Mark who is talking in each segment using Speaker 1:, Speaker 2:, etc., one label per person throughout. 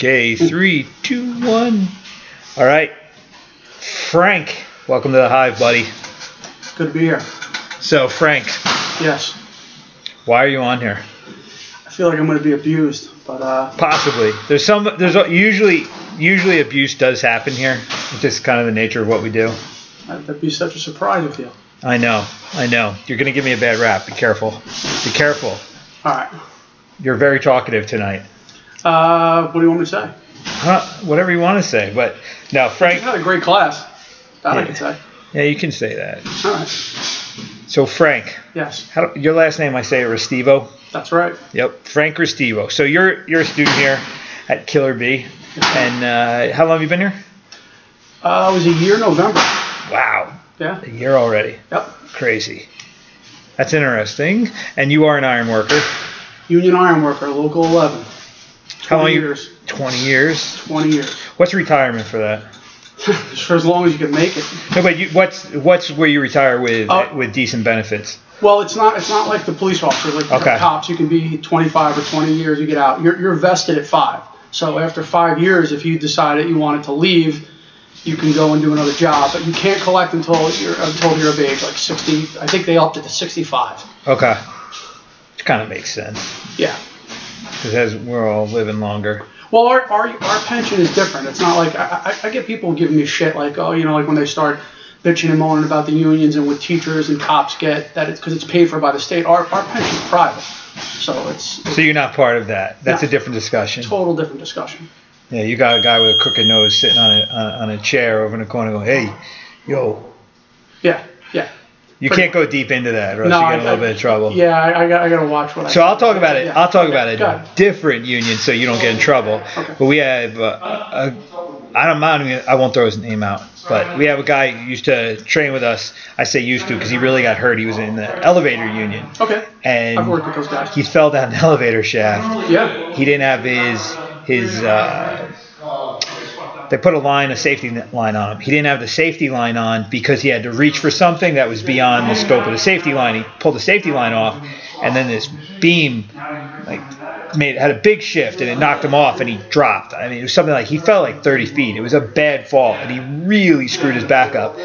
Speaker 1: Okay, three, two, one. All right. Frank, welcome to the Hive, buddy.
Speaker 2: Good to be here.
Speaker 1: So, Frank,
Speaker 2: Yes.
Speaker 1: why are you on here?
Speaker 2: I feel like I'm going to be abused, but uh,
Speaker 1: Possibly. There's some. There's a- usually usually abuse does happen here. It's just kind of the nature of what we do.
Speaker 2: that'd be such a surprise with you.
Speaker 1: I know. I know. You're gonna give me a bad rap. Be careful. Be careful.
Speaker 2: All right.
Speaker 1: You're very talkative tonight.
Speaker 2: Uh, what do you want me to say?
Speaker 1: Huh? Whatever you want to say, but no,
Speaker 2: You
Speaker 1: Frank.
Speaker 2: had a great class. That I
Speaker 1: Yeah.
Speaker 2: can say.
Speaker 1: Yeah, you can say that.
Speaker 2: All right.
Speaker 1: So, Frank,
Speaker 2: Yes,
Speaker 1: how your last name I say Restivo.
Speaker 2: that's right.
Speaker 1: Yep, Frank Restivo. So you're you're a student here at Killer Bee, and uh, how long have you been here?
Speaker 2: Uh, it was a year November.
Speaker 1: Wow,
Speaker 2: Yeah.
Speaker 1: a year already.
Speaker 2: Yep.
Speaker 1: Crazy. That's interesting. And you are an iron worker.
Speaker 2: Union Iron Worker, Local 11.
Speaker 1: How long
Speaker 2: 20
Speaker 1: you?
Speaker 2: years.
Speaker 1: 20 years.
Speaker 2: 20 years.
Speaker 1: What's retirement for that?
Speaker 2: For as long as you can make it.
Speaker 1: No, but you, what's what's where you retire with
Speaker 2: Oh.
Speaker 1: with decent benefits?
Speaker 2: Well, it's not. It's not like the police officers, like
Speaker 1: Okay.
Speaker 2: the cops. You can be 25 or 20 years. You get out. You're, you're vested at five. So after five years, if you decide that you wanted to leave, you can go and do another job. But you can't collect until you're until you're of age, like 60. I think they upped it to 65.
Speaker 1: Okay, which kind of makes sense
Speaker 2: Yeah.
Speaker 1: Because we're all living longer.
Speaker 2: Well, our, our, our pension is different. It's not like I, I, I get people giving me shit like, oh, you know, like when they start bitching and moaning about the unions and what teachers and cops get that it's because it's paid for by the state. Our, our pension's private, so it's, it's
Speaker 1: So you're not part of that. That's
Speaker 2: No.
Speaker 1: a different discussion.
Speaker 2: total different discussion.
Speaker 1: Yeah, you got a guy with a crooked nose sitting on a on, a chair over in the corner, going, "Hey, yo."
Speaker 2: Yeah.
Speaker 1: You can't go deep into that, or else
Speaker 2: No,
Speaker 1: you get in a little
Speaker 2: I-
Speaker 1: bit of trouble.
Speaker 2: Yeah, I, I got I got to watch what I.
Speaker 1: So I'll talk about it.
Speaker 2: Yeah.
Speaker 1: I'll talk about
Speaker 2: Go
Speaker 1: a different union, so you don't get in trouble.
Speaker 2: Okay.
Speaker 1: But we have uh, a, I don't mind. I won't throw his name out, but we have a guy who used to train with us. I say used to because he really got hurt. He was in the elevator union,
Speaker 2: Okay.
Speaker 1: and
Speaker 2: I've worked with those guys.
Speaker 1: he fell down the elevator shaft.
Speaker 2: Yeah.
Speaker 1: He didn't have his his. Uh, they put a line, a safety line on him. He didn't have the safety line on because he had to reach for something that was beyond the scope of the safety line. He pulled the safety line off, and then this beam, like, made had a big shift, and it knocked him off, and he dropped. I mean, it was something like he fell like 30 feet. It was a bad fall, and he really screwed his back up.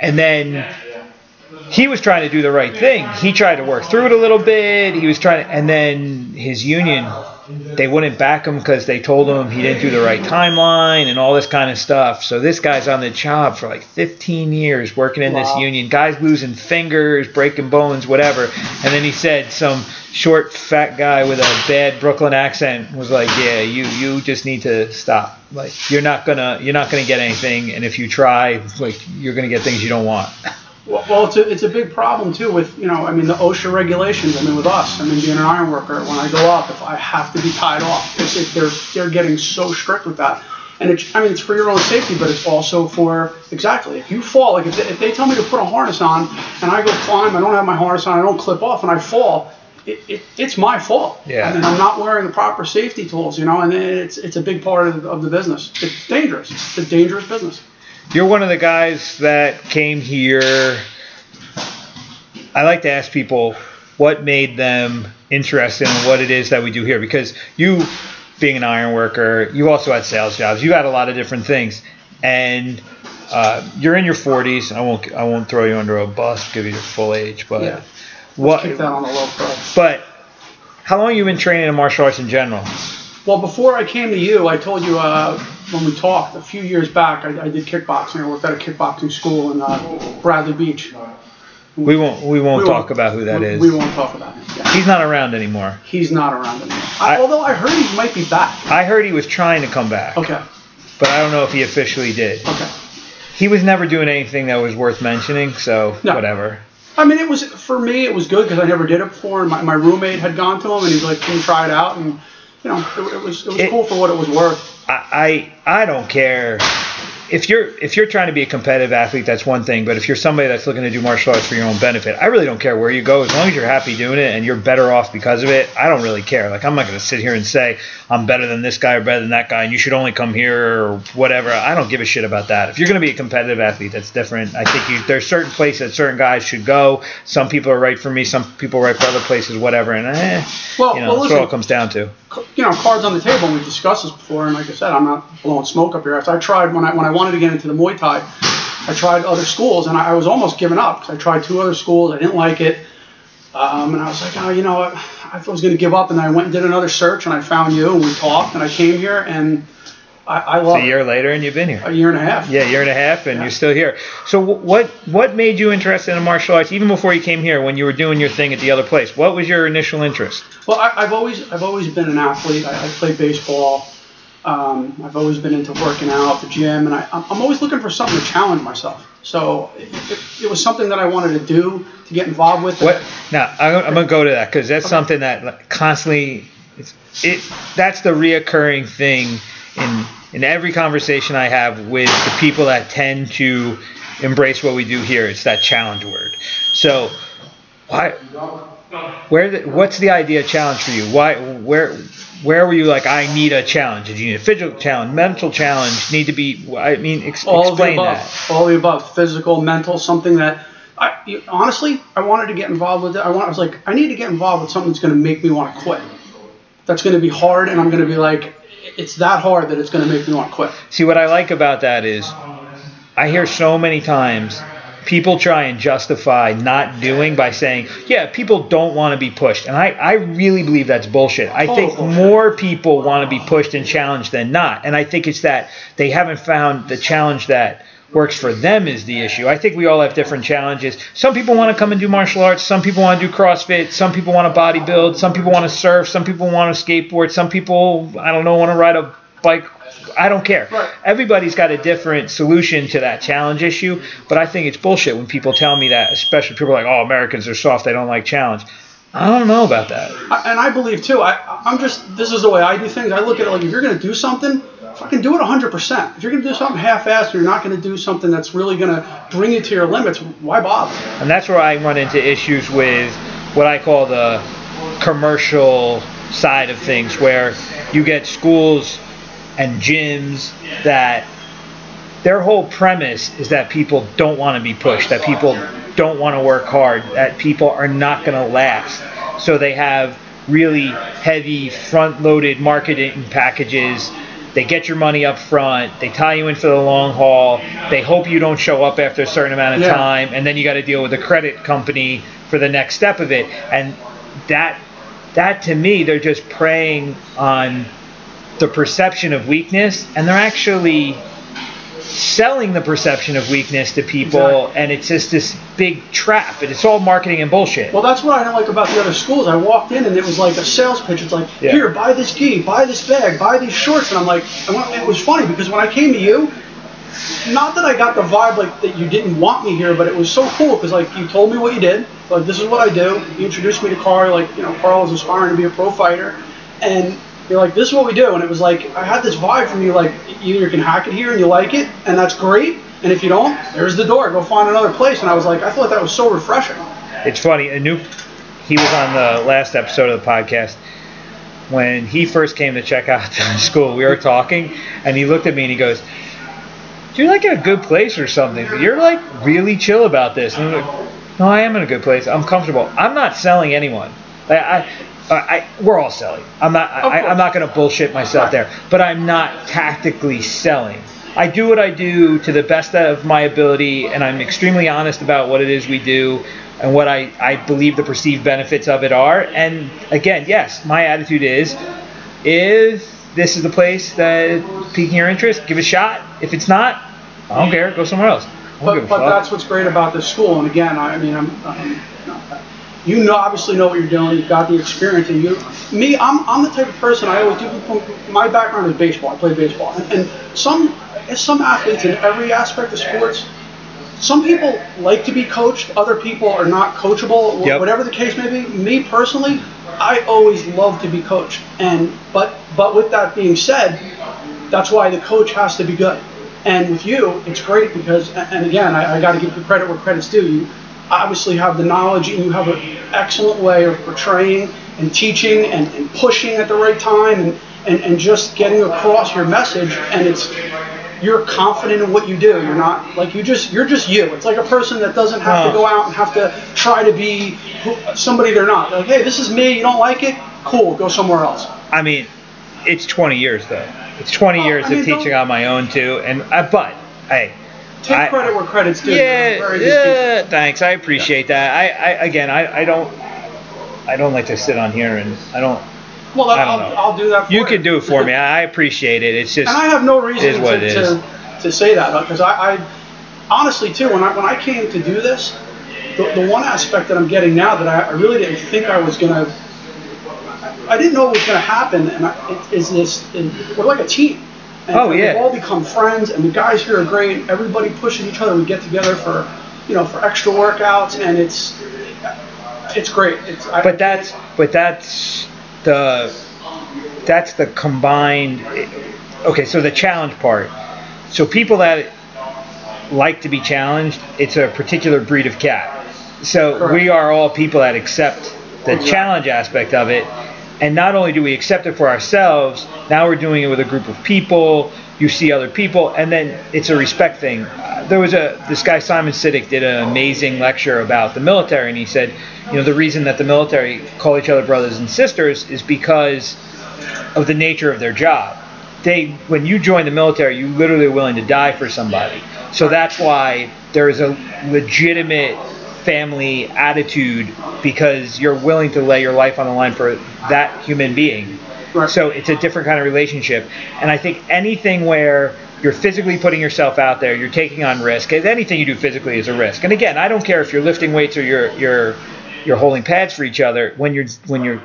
Speaker 1: And then he was trying to do the right thing. He tried to work through it a little bit. He was trying, to, and then his union, they wouldn't back him because they told him he didn't do the right timeline and all this kind of stuff. So this guy's on the job for like 15 years working in this union. Guys losing fingers, breaking bones, whatever. And then he said some short, fat guy with a bad Brooklyn accent was like, "Yeah, you you just need to stop. Like you're not gonna you're not gonna get anything, and if you try, like you're gonna get things you don't want."
Speaker 2: Well, well, it's a, it's a big problem too with, you know, I mean, the OSHA regulations. I mean, with us, I mean, being an iron worker, when I go up, if I have to be tied off, it's, it, they're, they're getting so strict with that. And it's, I mean, it's for your own safety, but it's also for, exactly, if you fall, like if they, if they tell me to put a harness on and I go climb, I don't have my harness on, I don't clip off and I fall, it, it, it's my fault.
Speaker 1: Yeah.
Speaker 2: I mean, I'm not wearing the proper safety tools, you know, and it's, it's a big part of, of the business. It's dangerous. It's a dangerous business.
Speaker 1: You're one of the guys that came here. I like to ask people what made them interested in what it is that we do here because you, being an iron worker, you also had sales jobs. You had a lot of different things, and uh, you're in your 40s. I won't I won't throw you under a bus, give you your full age, but
Speaker 2: Yeah.
Speaker 1: what?
Speaker 2: Keep that on the low pro.
Speaker 1: But how long you been training in martial arts in general?
Speaker 2: Well, before I came to you, I told you uh, when we talked a few years back, I, I did kickboxing. I worked at a kickboxing school in uh, Bradley Beach.
Speaker 1: We won't we won't
Speaker 2: We
Speaker 1: talk about who that
Speaker 2: we,
Speaker 1: is.
Speaker 2: We won't talk about him. Yeah.
Speaker 1: He's not around anymore.
Speaker 2: He's not around anymore. I,
Speaker 1: I-
Speaker 2: although I heard he might be back.
Speaker 1: I heard he was trying to come back.
Speaker 2: Okay.
Speaker 1: but I don't know if he officially did.
Speaker 2: Okay.
Speaker 1: He was never doing anything that was worth mentioning, so
Speaker 2: No.
Speaker 1: whatever.
Speaker 2: I mean, it was for me. It was good because I never did it before, and my, my roommate had gone to him, and he's like, "Can you try it out?" And you know, it, it was it was cool for what it was worth.
Speaker 1: I, I I don't care if you're if you're trying to be a competitive athlete, that's one thing. But if you're somebody that's looking to do martial arts for your own benefit, I really don't care where you go as long as you're happy doing it and you're better off because of it. I don't really care. Like I'm not going to sit here and say I'm better than this guy or better than that guy, and you should only come here or whatever. I don't give a shit about that. If you're going to be a competitive athlete, that's different. I think you, there's certain places that certain guys should go. Some people are right for me. Some people are right for other places. Whatever. And eh,
Speaker 2: Well,
Speaker 1: you know,
Speaker 2: well,
Speaker 1: that's
Speaker 2: listen,
Speaker 1: what it all comes down to.
Speaker 2: you know, cards on the table, and we've discussed this before. And like I said, I'm not blowing smoke up your ass. I tried when I when I wanted to get into the Muay Thai. I tried other schools, and I, I was almost giving up because I tried two other schools. I didn't like it, um, and I was like, oh, you know what? I was going to give up, and then I went and did another search, and I found you, and we talked, and I came here, and I, I love
Speaker 1: It's a year later, and you've been here.
Speaker 2: a year and a half.
Speaker 1: Yeah, a year and a half, and
Speaker 2: Yeah.
Speaker 1: you're still here. So wh- what what made you interested in martial arts even before you came here? When you were doing your thing at the other place, what was your initial interest?
Speaker 2: Well, I, I've always I've always been an athlete. I, I played baseball. Um, I've always been into working out, the gym, and I, I'm I'm always looking for something to challenge myself. So it, it, it was something that I wanted to do to get involved with.
Speaker 1: What now? I'm, gonna go to that because that's something that constantly it that's the reoccurring thing in in every conversation I have with the people that tend to embrace what we do here. It's that challenge word. So why? Where the, what's the idea challenge for you? Why where where were you like I need a challenge? Did you need a physical challenge, mental challenge? Need to be? I mean, ex-
Speaker 2: all of the above,
Speaker 1: that.
Speaker 2: all the above, physical, mental, something that. I, honestly, I wanted to get involved with it. I want. I was like, I need to get involved with something that's going to make me want to quit. That's going to be hard, and I'm going to be like, it's that hard that it's going to make me want to quit.
Speaker 1: See, what I like about that is I hear so many times people try and justify not doing by saying, yeah, people don't want to be pushed. And I, I really believe that's bullshit. I think more people want to be pushed and challenged than not. And I think it's that they haven't found the challenge that works for them is the issue. I think we all have different challenges. Some people want to come and do martial arts. Some people want to do CrossFit. Some people want to bodybuild. Some people want to surf. Some people want to skateboard. Some people, I don't know, want to ride a bike. I don't care.
Speaker 2: Right.
Speaker 1: Everybody's got a different solution to that challenge issue, but I think it's bullshit when people tell me that, especially people are like, oh, Americans are soft, they don't like challenge. I don't know about that.
Speaker 2: I, and I believe too. I, I'm just. This is the way I do things. I look at it like if you're going to do something, fucking do it 100%. If you're going to do something half-assed, you're not going to do something that's really going to bring you to your limits. Why bother?
Speaker 1: And that's where I run into issues with what I call the commercial side of things, where you get schools and gyms that their whole premise is that people don't want to be pushed, that people don't want to work hard, that people are not going to last. So they have really heavy front loaded marketing packages. They get your money up front, they tie you in for the long haul, they hope you don't show up after a certain amount of
Speaker 2: Yeah.
Speaker 1: time, and then you got to deal with the credit company for the next step of it. And that that to me they're just preying on the perception of weakness and they're actually selling the perception of weakness to people
Speaker 2: Exactly.
Speaker 1: and it's just this big trap and it's all marketing and bullshit
Speaker 2: Well, that's what I don't like about the other schools. I walked in and it was like a sales pitch. It's like,
Speaker 1: Yeah.
Speaker 2: here, buy this gi, buy this bag, buy these shorts. And I'm like, it was funny because when I came to you, not that I got the vibe like that you didn't want me here, but it was so cool because like you told me what you did. Like this is what I do. You introduced me to Carl. Like you know, Carl is aspiring to be a pro fighter, and you're like, this is what we do. And it was like I had this vibe from you. Like either you can hack it here and you like it, and that's great. And if you don't, there's the door. Go find another place. And I was like, I thought that was so refreshing.
Speaker 1: it's funny Anoop he was on the last episode of the podcast when he first came to check out the school we were talking and he looked at me and he goes Do you're like in a good place or something you're like really chill about this and I'm like, no i am in a good place i'm comfortable i'm not selling anyone I, I, Uh, I we're all selling. I'm not. I, I'm not going to bullshit myself there. But I'm not tactically selling. I do what I do to the best of my ability, and I'm extremely honest about what it is we do and what I, I believe the perceived benefits of it are. And again, yes, my attitude is if this is the place that piquing your interest, give it a shot. If it's not, I don't care. Go somewhere else. I don't give
Speaker 2: But, but that's what's great about this school. And again, I, I mean, I'm, I'm, you know, obviously know what you're doing. You've got the experience. And you, me, I'm, I'm the type of person. I always do. My background is baseball. I play baseball. And, and some, some athletes in every aspect of sports. Some people like to be coached. Other people are not coachable.
Speaker 1: Yep.
Speaker 2: Whatever the case may be. Me personally, I always love to be coached. And but but with that being said, that's why the coach has to be good. And with you, it's great because, and again, I, I got to give you credit where credit's due. You obviously have the knowledge and you have an excellent way of portraying and teaching and, and pushing at the right time and, and, and just getting across your message. And it's you're confident in what you do. You're not like you just you're just you. It's like a person that doesn't have to go out and have to try to be somebody they're not. Like, hey, this is me. You don't like it? Cool. Go somewhere else.
Speaker 1: I mean, it's 20 years though. It's 20
Speaker 2: Oh,
Speaker 1: years
Speaker 2: I mean,
Speaker 1: of teaching on my own too, and uh, but hey,
Speaker 2: Take
Speaker 1: I-
Speaker 2: credit where credit's due.
Speaker 1: Yeah, yeah, thanks. I appreciate that. I, I again, I, I don't, I don't like to sit on here and I don't.
Speaker 2: Well,
Speaker 1: I don't
Speaker 2: I'll,
Speaker 1: know.
Speaker 2: I'll do that for
Speaker 1: You can do it for me. I appreciate it. It's just
Speaker 2: And I have no reason to, to, to say that because I, I honestly too when I when I came to do this, the, the one aspect that I'm getting now that I, I really didn't think I was gonna, I, I didn't know it was gonna happen, and I, it, is this and we're like a team. And
Speaker 1: Oh, yeah.
Speaker 2: We've all become friends, and the guys here are great. Everybody pushes each other. We get together for, you know, for extra workouts, and it's, it's great. It's. I,
Speaker 1: but that's but that's the that's the combined okay so the challenge part so people that like to be challenged it's a particular breed of cat so
Speaker 2: Correct.
Speaker 1: we are all people that accept the challenge aspect of it and not only do we accept it for ourselves now we're doing it with a group of people you see other people and then it's a respect thing. Uh, there was a this guy simon Sinek did an amazing lecture about the military and he said you know the reason that the military call each other brothers and sisters is because of the nature of their job. They when you join the military you literally are willing to die for somebody. So that's why there is a legitimate family attitude because you're willing to lay your life on the line for that human being
Speaker 2: Right.
Speaker 1: so it's a different kind of relationship. And I think anything where you're physically putting yourself out there, you're taking on risk. Anything you do physically is a risk. And again, I don't care if you're lifting weights or you're you're you're holding pads for each other. When you're when you're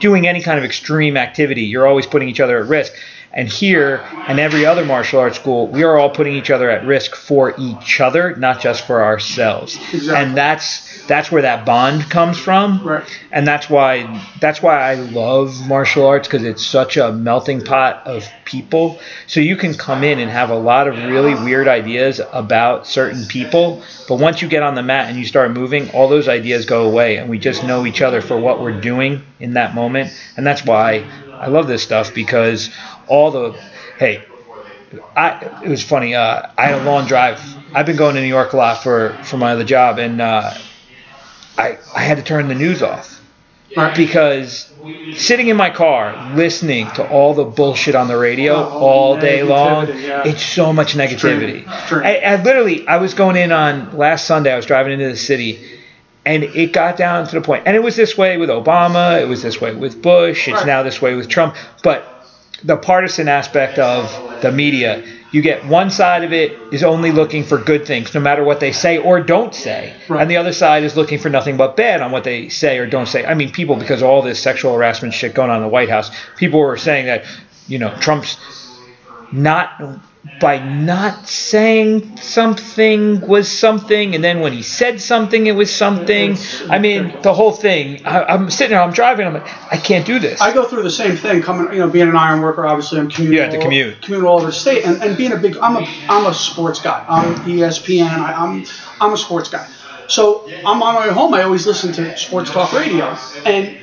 Speaker 1: doing any kind of extreme activity, you're always putting each other at risk. And here and every other martial arts school, we are all putting each other at risk for each other, not just for ourselves.
Speaker 2: Exactly.
Speaker 1: And that's that's where that bond comes from
Speaker 2: Right.
Speaker 1: and that's why that's why I love martial arts because it's such a melting pot of people. So you can come in and have a lot of really weird ideas about certain people, but once you get on the mat and you start moving, all those ideas go away, and we just know each other for what we're doing in that moment, and that's why I love this stuff because all the hey. I, it was funny. Uh, I had a long drive. I've been going to New York a lot for, for my other job, and uh, I, I had to turn the news off
Speaker 2: Right.
Speaker 1: because sitting in my car listening to all the bullshit on the radio
Speaker 2: Oh, oh
Speaker 1: all day long,
Speaker 2: yeah.
Speaker 1: it's so much negativity
Speaker 2: It's true.
Speaker 1: I, I literally i was going in on last sunday i was driving into the city and it got down to the point and it was this way with obama it was this way with bush it's
Speaker 2: Right.
Speaker 1: now this way with trump but the partisan aspect of the media you get one side of it is only looking for good things no matter what they say or don't say
Speaker 2: Right.
Speaker 1: and the other side is looking for nothing but bad on what they say or don't say i mean people because of all this sexual harassment shit going on in the white house people were saying that you know trump's not by not saying something was something, and then when he said something, it was something. I mean, the whole thing. I, I'm sitting there, I'm driving, I'm like, I can't do this.
Speaker 2: I go through the same thing. Coming, you know, being an iron worker, obviously, I'm commuting.
Speaker 1: Have to commute.
Speaker 2: commute all over the state, and, and being a big, I'm a, I'm a sports guy. I'm ESPN. I, I'm, I'm a sports guy. So I'm on my way home. I always listen to sports talk radio, and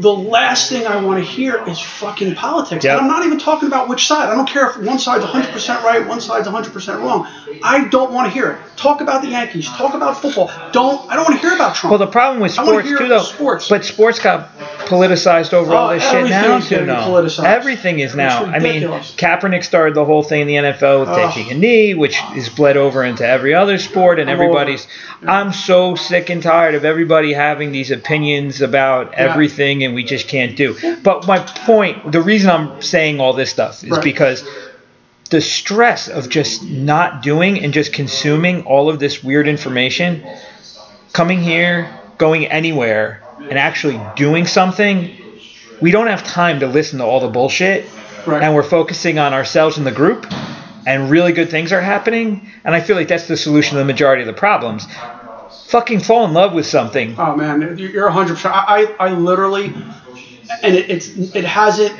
Speaker 2: the last thing I want to hear is fucking politics.
Speaker 1: Yep.
Speaker 2: And I'm not even talking about which side. I don't care if one side's 100% right, one side's 100% wrong. I don't want to hear it. Talk about the Yankees. Talk about football. Don't. I don't want to hear about Trump.
Speaker 1: well, the problem with sports too, though,
Speaker 2: sports.
Speaker 1: but sports got politicized over all
Speaker 2: Oh,
Speaker 1: this shit now too.
Speaker 2: getting
Speaker 1: No,
Speaker 2: politicized.
Speaker 1: everything is now. I mean. Kaepernick started the whole thing in the NFL with
Speaker 2: Ugh.
Speaker 1: taking a knee, which is bled over into every other sport, and
Speaker 2: I'm
Speaker 1: everybody's. I'm so sick and tired of everybody having these opinions about
Speaker 2: Yeah.
Speaker 1: everything, and we just can't do. But my point, the reason I'm saying all this stuff is
Speaker 2: Right.
Speaker 1: because the stress of just not doing and just consuming all of this weird information, coming here, going anywhere, and actually doing something, we don't have time to listen to all the bullshit.
Speaker 2: Right.
Speaker 1: And we're focusing on ourselves and the group, and really good things are happening. And I feel like that's the solution to the majority of the problems. Fucking fall in love with something.
Speaker 2: Oh man, you're 100. percent I I literally, and it, it's it hasn't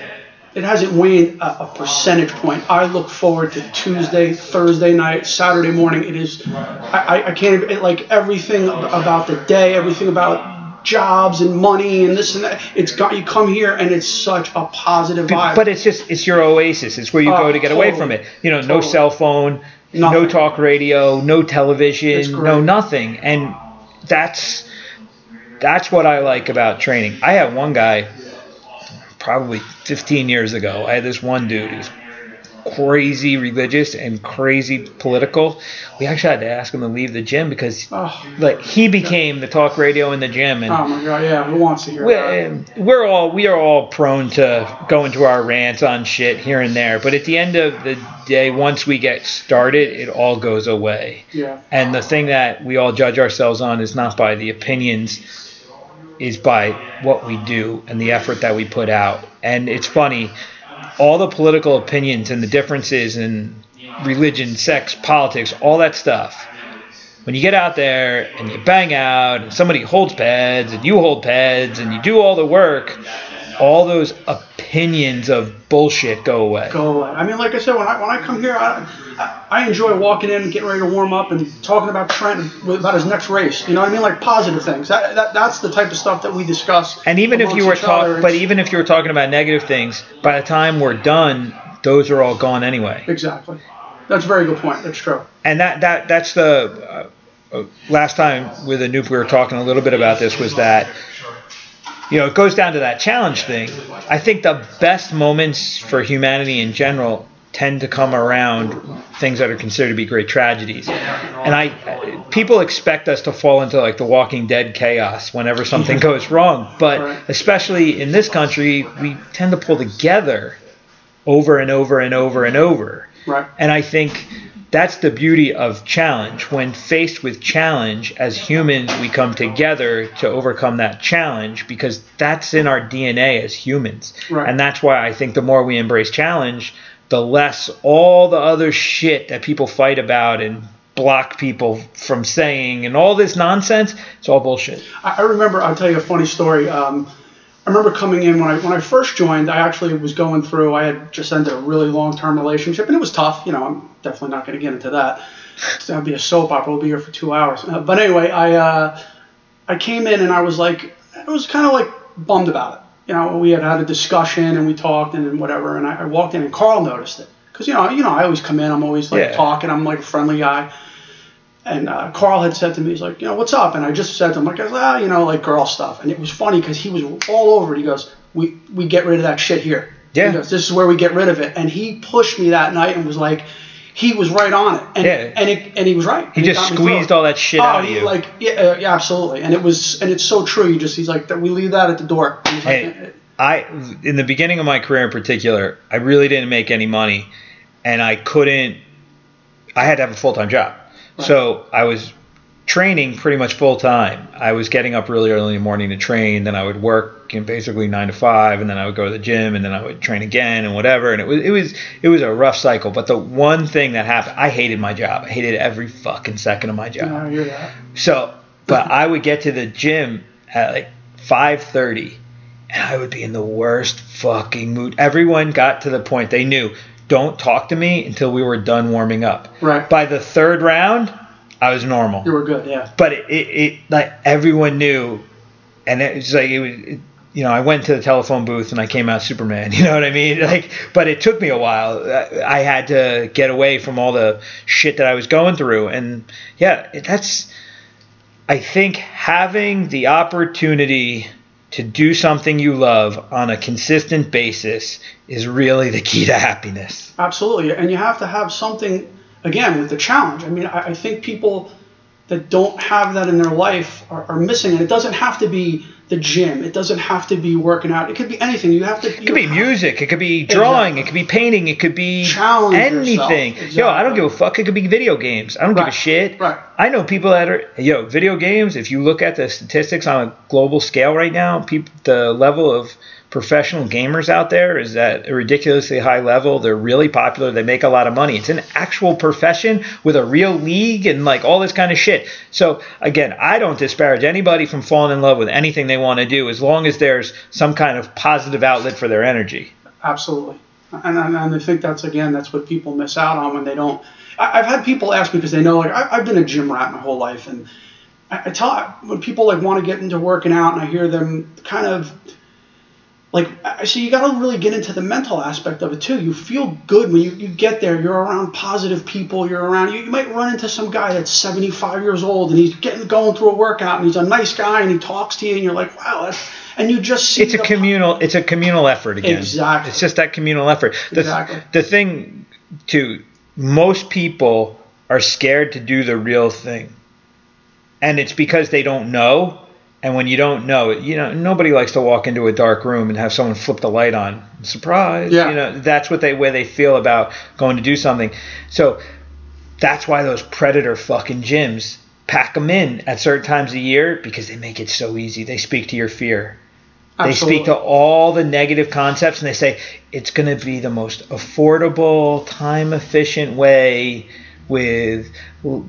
Speaker 2: it hasn't waned a, a percentage point. I look forward to Tuesday, Thursday night, Saturday morning. It is, I, I- I can't even, it, like everything about the day, everything about jobs and money and this and that. It's got you come here and it's such a positive vibe.
Speaker 1: But it's just it's your oasis. It's where you
Speaker 2: Oh,
Speaker 1: go to get away from it. You know, no cell phone, no talk radio, no television, no nothing. And that's that's what I like about training. I had one guy probably 15 years ago. I had this one dude who's crazy religious and crazy political. We actually had to ask him to leave the gym because
Speaker 2: oh,
Speaker 1: like he became the talk radio in the gym and
Speaker 2: oh my god, yeah, who wants to hear that?
Speaker 1: we're, we're all we are all prone to go into our rants on shit here and there, but at the end of the day, once we get started, it all goes away.
Speaker 2: Yeah,
Speaker 1: And the thing that we all judge ourselves on is not by the opinions, is by what we do and the effort that we put out. And it's funny, all the political opinions and the differences in religion, sex, politics, all that stuff. When you get out there and you bang out and somebody holds pads and you hold pads and you do all the work, all those opinions of bullshit go away.
Speaker 2: go away. I mean, like I said, when I when I come here, I, I, I enjoy walking in, and getting ready to warm up, and talking about Trent about his next race. You know what I mean? Like positive things. That, that that's the type of stuff that we discuss.
Speaker 1: And even if you were talking, but even if you were talking about negative things, by the time we're done, those are all gone anyway.
Speaker 2: exactly, that's a very good point. That's true.
Speaker 1: And that that that's the uh, uh, last time with Anoop we were talking a little bit about this was that you know it goes down to that challenge thing. I think the best moments for humanity in general tend to come around things that are considered to be great tragedies. And I people expect us to fall into like the Walking Dead chaos whenever something goes wrong, but especially in this country, we tend to pull together over and over and over and over.
Speaker 2: Right.
Speaker 1: And I think that's the beauty of challenge. When faced with challenge, as humans, we come together to overcome that challenge because that's in our DNA as humans.
Speaker 2: Right.
Speaker 1: And that's why I think the more we embrace challenge, the less all the other shit that people fight about and block people from saying and all this nonsense, it's all bullshit.
Speaker 2: I, remember. I'll tell you a funny story. Um, I remember coming in when I when I first joined. I actually was going through. I had just ended a really long term relationship, and it was tough. You know, I'm definitely not going to get into that. That'd be a soap opera. We'll be here for two hours. Uh, but anyway, I uh, I came in and I was like, I was kind of like bummed about it. You know, we had had a discussion and we talked and whatever. And I, I walked in and Carl noticed it because you know, you know, I always come in. I'm always like
Speaker 1: Yeah.
Speaker 2: talking. I'm like a friendly guy. And uh, Carl had said to me, he's like, you know, what's up? And I just said to him, like, ah, you know, like girl stuff. And it was funny because he was all over it. He goes, we we get rid of that shit here.
Speaker 1: Yeah.
Speaker 2: He goes, this is where we get rid of it. And he pushed me that night and was like, he was right on it. And
Speaker 1: Yeah.
Speaker 2: and it, and he was right.
Speaker 1: He
Speaker 2: it
Speaker 1: just
Speaker 2: got me through
Speaker 1: squeezed all that shit
Speaker 2: oh,
Speaker 1: out of you.
Speaker 2: Like, yeah, uh, yeah, absolutely. And it was, and it's so true. You just, he's like, that we leave that at the door. He's like,
Speaker 1: Hey, I in the beginning of my career in particular, I really didn't make any money, and I couldn't. I had to have a full time job, so I was training pretty much full time. I was getting up really early in the morning to train, then I would work in basically nine to five, and then I would go to the gym, and then I would train again and whatever. And it was it was it was a rough cycle. But the one thing that happened, I hated my job. I hated every fucking second of my job.
Speaker 2: I hear that.
Speaker 1: So, but I would get to the gym at like 5:30 and I would be in the worst fucking mood. Everyone got to the point they knew, don't talk to me until we were done warming up.
Speaker 2: Right.
Speaker 1: By the third round, I was normal.
Speaker 2: You were good, yeah.
Speaker 1: But it, it, it like everyone knew and it was like it was it, you know, I went to the telephone booth and I came out Superman. You know what I mean? Like, but it took me a while. I I had to get away from all the shit that I was going through, and yeah, it- that's. I think having the opportunity to do something you love on a consistent basis is really the key to happiness.
Speaker 2: Absolutely, and you have to have something again with the challenge. I mean, I, I think people that don't have that in their life are, are missing, and it doesn't have to be the gym. It doesn't have to be working out. It could be anything. You have to.
Speaker 1: It could be music. It could be drawing. It could be painting. It could be
Speaker 2: Challenge
Speaker 1: anything. Yo, I don't give a fuck. It could be video games. I don't give a
Speaker 2: Right.
Speaker 1: shit.
Speaker 2: Right.
Speaker 1: I know people that are yo video games. If you look at the statistics on a global scale right now, people the level of professional gamers out there is at a ridiculously high level. They're really popular. They make a lot of money. It's an actual profession with a real league and like all this kind of shit. So again, I don't disparage anybody from falling in love with anything they want to do as long as there's some kind of positive outlet for their energy.
Speaker 2: Absolutely. And, and, and I think that's again that's what people miss out on when they don't. I, I've had people ask me because they know like I, I've been a gym rat my whole life, and I, I tell when people like want to get into working out, and I hear them kind of like so you got to really get into the mental aspect of it too. You feel good when you, you get there. You're around positive people. You're around you, you might run into some guy that's 75 years old and he's getting going through a workout and he's a nice guy and he talks to you and you're like wow that's and you just see
Speaker 1: it's a communal it's a communal effort again.
Speaker 2: Exactly.
Speaker 1: It's just that communal effort. The,
Speaker 2: exactly.
Speaker 1: the thing to most people are scared to do the real thing. And it's because they don't know and when you don't know you know, nobody likes to walk into a dark room and have someone flip the light on. Surprise.
Speaker 2: Yeah.
Speaker 1: You know, that's what they way they feel about going to do something. So that's why those predator fucking gyms pack them in at certain times of year because they make it so easy. They speak to your fear. They
Speaker 2: Absolutely.
Speaker 1: speak to all the negative concepts and they say it's going to be the most affordable, time efficient way with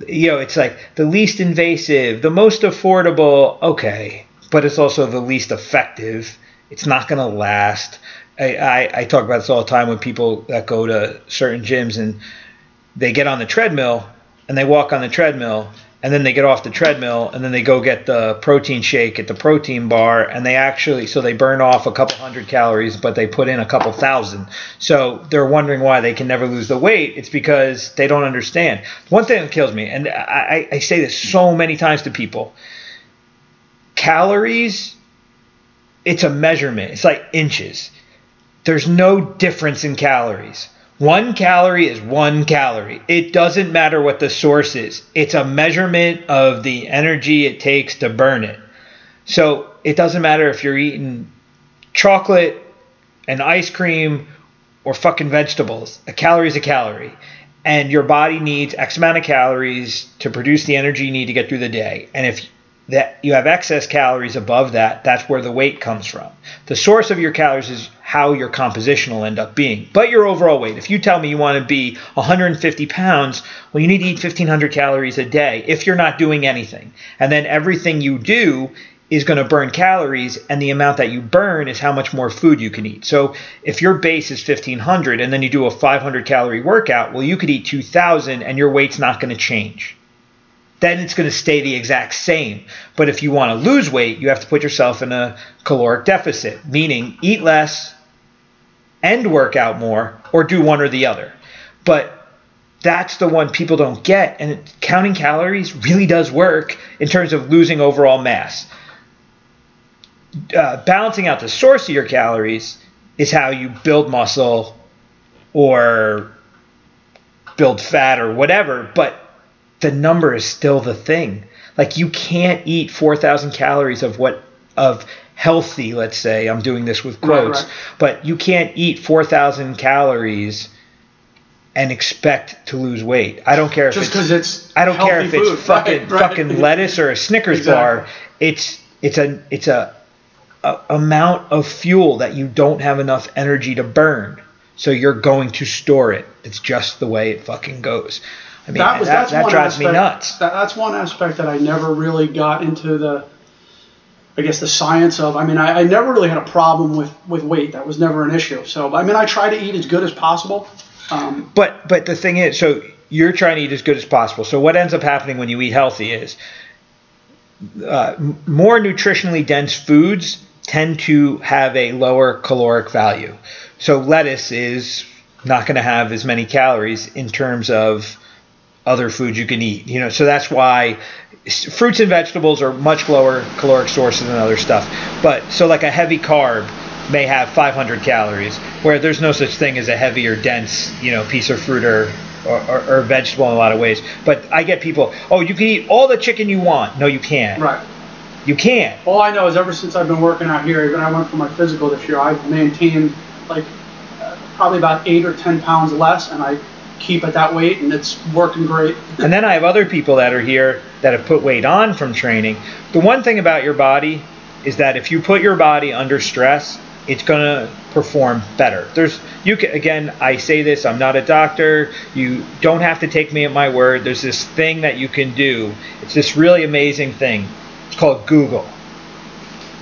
Speaker 1: you know it's like the least invasive the most affordable okay but it's also the least effective. It's not going to last. I, I, I talk about this all the time when people that go to certain gyms and they get on the treadmill and they walk on the treadmill and then they get off the treadmill and then they go get the protein shake at the protein bar and they actually so they burn off a couple hundred calories but they put in a couple thousand. So they're wondering why they can never lose the weight. It's because they don't understand. One thing that kills me and i, I say this so many times to people calories it's a measurement. It's like inches. There's no difference in calories one calorie is one calorie. It doesn't matter what the source is. It's a measurement of the energy it takes to burn it. So it doesn't matter if you're eating chocolate and ice cream or fucking vegetables. A calorie is a calorie. And your body needs X amount of calories to produce the energy you need to get through the day. And if that you have excess calories above that, that's where the weight comes from. The source of your calories is how your composition will end up being. But your overall weight, if you tell me you want to be 150 pounds, well, you need to eat 1500 calories a day if you're not doing anything. And then everything you do is going to burn calories, and the amount that you burn is how much more food you can eat. So if your base is 1500 and then you do a 500 calorie workout, well, you could eat 2000 and your weight's not going to change then it's going to stay the exact same. But if you want to lose weight, you have to put yourself in a caloric deficit, meaning eat less and work out more, or do one or the other. But that's the one people don't get. And counting calories really does work in terms of losing overall mass. Uh, balancing out the source of your calories is how you build muscle or build fat or whatever. But the number is still the thing. Like you can't eat 4,000 calories of what of healthy, let's say. I'm doing this with quotes,
Speaker 2: right, right.
Speaker 1: but you can't eat 4,000 calories and expect to lose weight. I don't care if
Speaker 2: just
Speaker 1: it's
Speaker 2: because it's
Speaker 1: I don't care if
Speaker 2: healthy
Speaker 1: it's fucking
Speaker 2: right.
Speaker 1: fucking lettuce or a Snickers
Speaker 2: Exactly.
Speaker 1: bar. It's it's a it's a, a amount of fuel that you don't have enough energy to burn. So you're going to store it. It's just the way it fucking goes. I mean,
Speaker 2: that was
Speaker 1: that,
Speaker 2: that's
Speaker 1: that
Speaker 2: one
Speaker 1: drives me
Speaker 2: aspect,
Speaker 1: nuts.
Speaker 2: That, that's one aspect that I never really got into the, I guess the science of. I mean, I, I never really had a problem with with weight. That was never an issue. So I mean, I try to eat as good as possible. Um,
Speaker 1: But but the thing is, so you're trying to eat as good as possible. So what ends up happening when you eat healthy is uh, m- more nutritionally dense foods tend to have a lower caloric value. So lettuce is not going to have as many calories in terms of other foods you can eat. You know, so that's why fruits and vegetables are much lower caloric sources than other stuff. But so like a heavy carb may have 500 calories, where there's no such thing as a heavy or dense, you know, piece of fruit or or, or, or vegetable in a lot of ways. But I get people, oh, you can eat all the chicken you want. No, you can't.
Speaker 2: right.
Speaker 1: You can't.
Speaker 2: All I know is ever since I've been working out here, even I went for my physical this year, I've maintained like uh, probably about eight or ten pounds less, and I keep at that weight, and it's working great.
Speaker 1: And then I have other people that are here that have put weight on from training. The one thing about your body is that if you put your body under stress, it's going to perform better. There's you can again, I say this, I'm not a doctor. You don't have to take me at my word. There's this thing that you can do. It's this really amazing thing. It's called Google.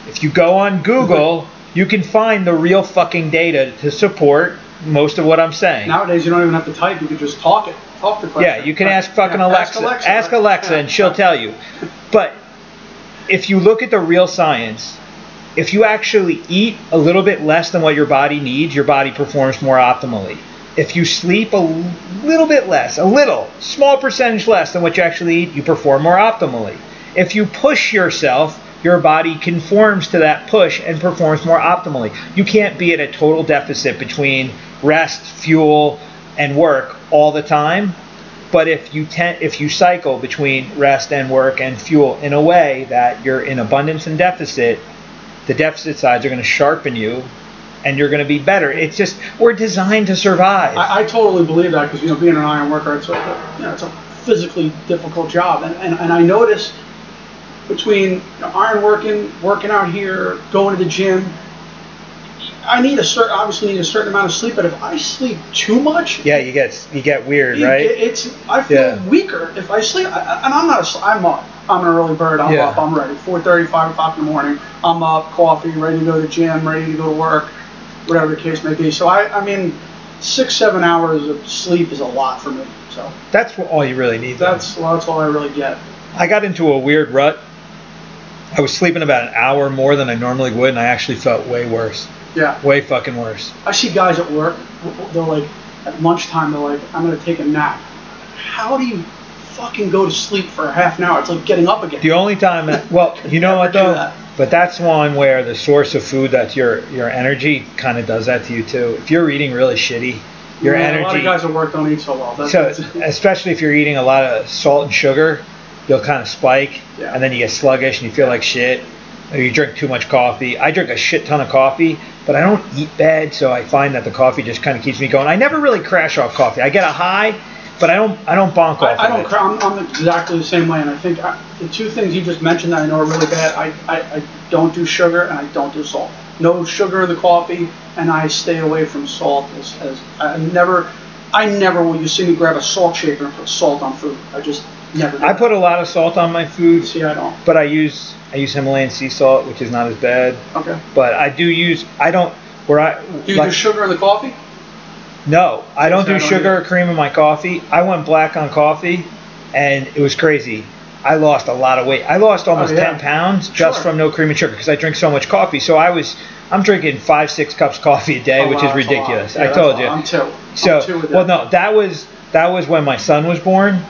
Speaker 1: If you go on Google You can find the real fucking data to support most of what I'm saying.
Speaker 2: Nowadays, you don't even have to type. You can just talk it. Talk the question.
Speaker 1: Yeah, you can ask fucking
Speaker 2: Yeah,
Speaker 1: Alexa. Ask Alexa,
Speaker 2: right?
Speaker 1: and she'll tell you. But if you look at the real science, if you actually eat a little bit less than what your body needs, your body performs more optimally. If you sleep a little bit less, a little, small percentage less than what you actually eat, you perform more optimally. If you push yourself, your body conforms to that push and performs more optimally. You can't be at a total deficit between rest, fuel, and work all the time. But if you ten, if you cycle between rest and work and fuel in a way that you're in abundance and deficit, the deficit sides are going to sharpen you, and you're going to be better. It's just we're designed to survive.
Speaker 2: I, I totally believe that because you know, being an iron worker, it's a you know, it's a physically difficult job, and and, and I notice between you know, iron working, working out here, going to the gym. I need a certain, obviously need a certain amount of sleep, but if I sleep too much,
Speaker 1: yeah, you get you get weird,
Speaker 2: it-
Speaker 1: right?
Speaker 2: It's I feel
Speaker 1: Yeah.
Speaker 2: weaker if I sleep, I- and I'm not. A, I'm up. I'm an early bird. I'm
Speaker 1: Yeah.
Speaker 2: up. I'm ready. 4:30, 5 o'clock in the morning. I'm up, coffee, ready to go to the gym, ready to go to work, whatever the case may be. So I, I mean, six, seven hours of sleep is a lot for me. So
Speaker 1: That's all you really need.
Speaker 2: that's well, that's all I really get.
Speaker 1: I got into a weird rut. I was sleeping about an hour more than I normally would, and I actually felt way worse.
Speaker 2: Yeah.
Speaker 1: Way fucking worse.
Speaker 2: I see guys at work. They're like at lunchtime. They're like, I'm gonna take a nap. How do you fucking go to sleep for a half an hour? It's like getting up again.
Speaker 1: The only time, well, you know what though?
Speaker 2: that.
Speaker 1: But that's one where the source of food that's your your energy kind of does that to you too. If you're eating really shitty, your
Speaker 2: Yeah, A lot of guys at work don't eat so well. That's,
Speaker 1: So
Speaker 2: that's-
Speaker 1: especially if you're eating a lot of salt and sugar, you'll kind of spike,
Speaker 2: Yeah.
Speaker 1: and then you get sluggish and you feel like shit. Or you drink too much coffee. I drink a shit ton of coffee, but I don't eat bad, so I find that the coffee just kind of keeps me going. I never really crash off coffee. I get a high, but I don't I don't bonk off.
Speaker 2: I, I don't. cra- I'm, I'm exactly the same way, and I think I, the two things you just mentioned that I know are really bad. I, I, I don't do sugar and I don't do salt. No sugar in the coffee, and I stay away from salt. As, as I never, I never will you see me grab a salt shaker and put salt on food. I just never.
Speaker 1: I put a lot of salt on my food,
Speaker 2: See, I don't.
Speaker 1: but I use I use Himalayan sea salt, which is not as bad.
Speaker 2: Okay.
Speaker 1: But I do use I don't where I
Speaker 2: Do you
Speaker 1: like-
Speaker 2: do sugar in the coffee?
Speaker 1: No, I don't
Speaker 2: So I
Speaker 1: do
Speaker 2: don't
Speaker 1: sugar or cream in my coffee. I went black on coffee, and it was crazy. I lost a lot of weight. I lost almost
Speaker 2: Oh, yeah.
Speaker 1: 10 pounds just
Speaker 2: Sure.
Speaker 1: from no cream and sugar because I drink so much coffee. So I was, I'm drinking five, six cups of coffee a day,
Speaker 2: Oh,
Speaker 1: which
Speaker 2: wow,
Speaker 1: is
Speaker 2: that's a lot.
Speaker 1: ridiculous.
Speaker 2: Yeah,
Speaker 1: I
Speaker 2: that's
Speaker 1: told
Speaker 2: a lot.
Speaker 1: you.
Speaker 2: I'm two.
Speaker 1: So,
Speaker 2: I'm two with
Speaker 1: well,
Speaker 2: that.
Speaker 1: no, that was that was when my son was born.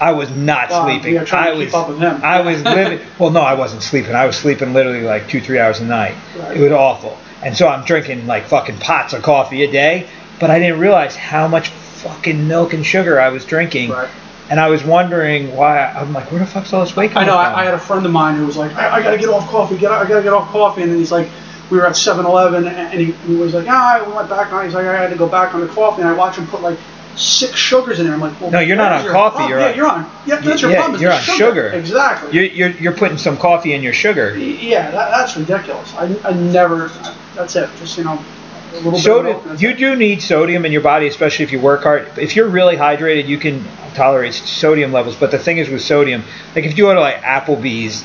Speaker 1: I was not
Speaker 2: Wow,
Speaker 1: sleeping.
Speaker 2: trying
Speaker 1: I was,
Speaker 2: up with him.
Speaker 1: I was living. Well, no, I wasn't sleeping. I was sleeping literally like two, three hours a night.
Speaker 2: Right.
Speaker 1: It was awful. And so I'm drinking like fucking pots of coffee a day, but I didn't realize how much fucking milk and sugar I was drinking.
Speaker 2: Right.
Speaker 1: And I was wondering why. I'm like, where the fuck's all this weight
Speaker 2: I
Speaker 1: coming
Speaker 2: know.
Speaker 1: from?
Speaker 2: I, I had a friend of mine who was like, I, I gotta get off coffee. Get, I gotta get off coffee. And then he's like, we were at 7-Eleven, and, and he, he was like, ah, we went back on. He's like, I had to go back on the coffee, and I watched him put like six sugars in there. I'm like, well,
Speaker 1: No, you're not on
Speaker 2: your
Speaker 1: coffee,
Speaker 2: problem?
Speaker 1: you're
Speaker 2: yeah,
Speaker 1: on-
Speaker 2: you're on. Yeah, that's your
Speaker 1: Yeah,
Speaker 2: problem.
Speaker 1: you're on sugar.
Speaker 2: Exactly.
Speaker 1: You're, you're, you're putting some coffee in your sugar.
Speaker 2: yeah, that, that's ridiculous. I, I never. That's it. Just you know, a little bit. of milk,
Speaker 1: Sodium, you
Speaker 2: it.
Speaker 1: do need sodium in your body, especially if you work hard. If you're really hydrated, you can tolerate sodium levels. But the thing is with sodium, like if you go to like Applebee's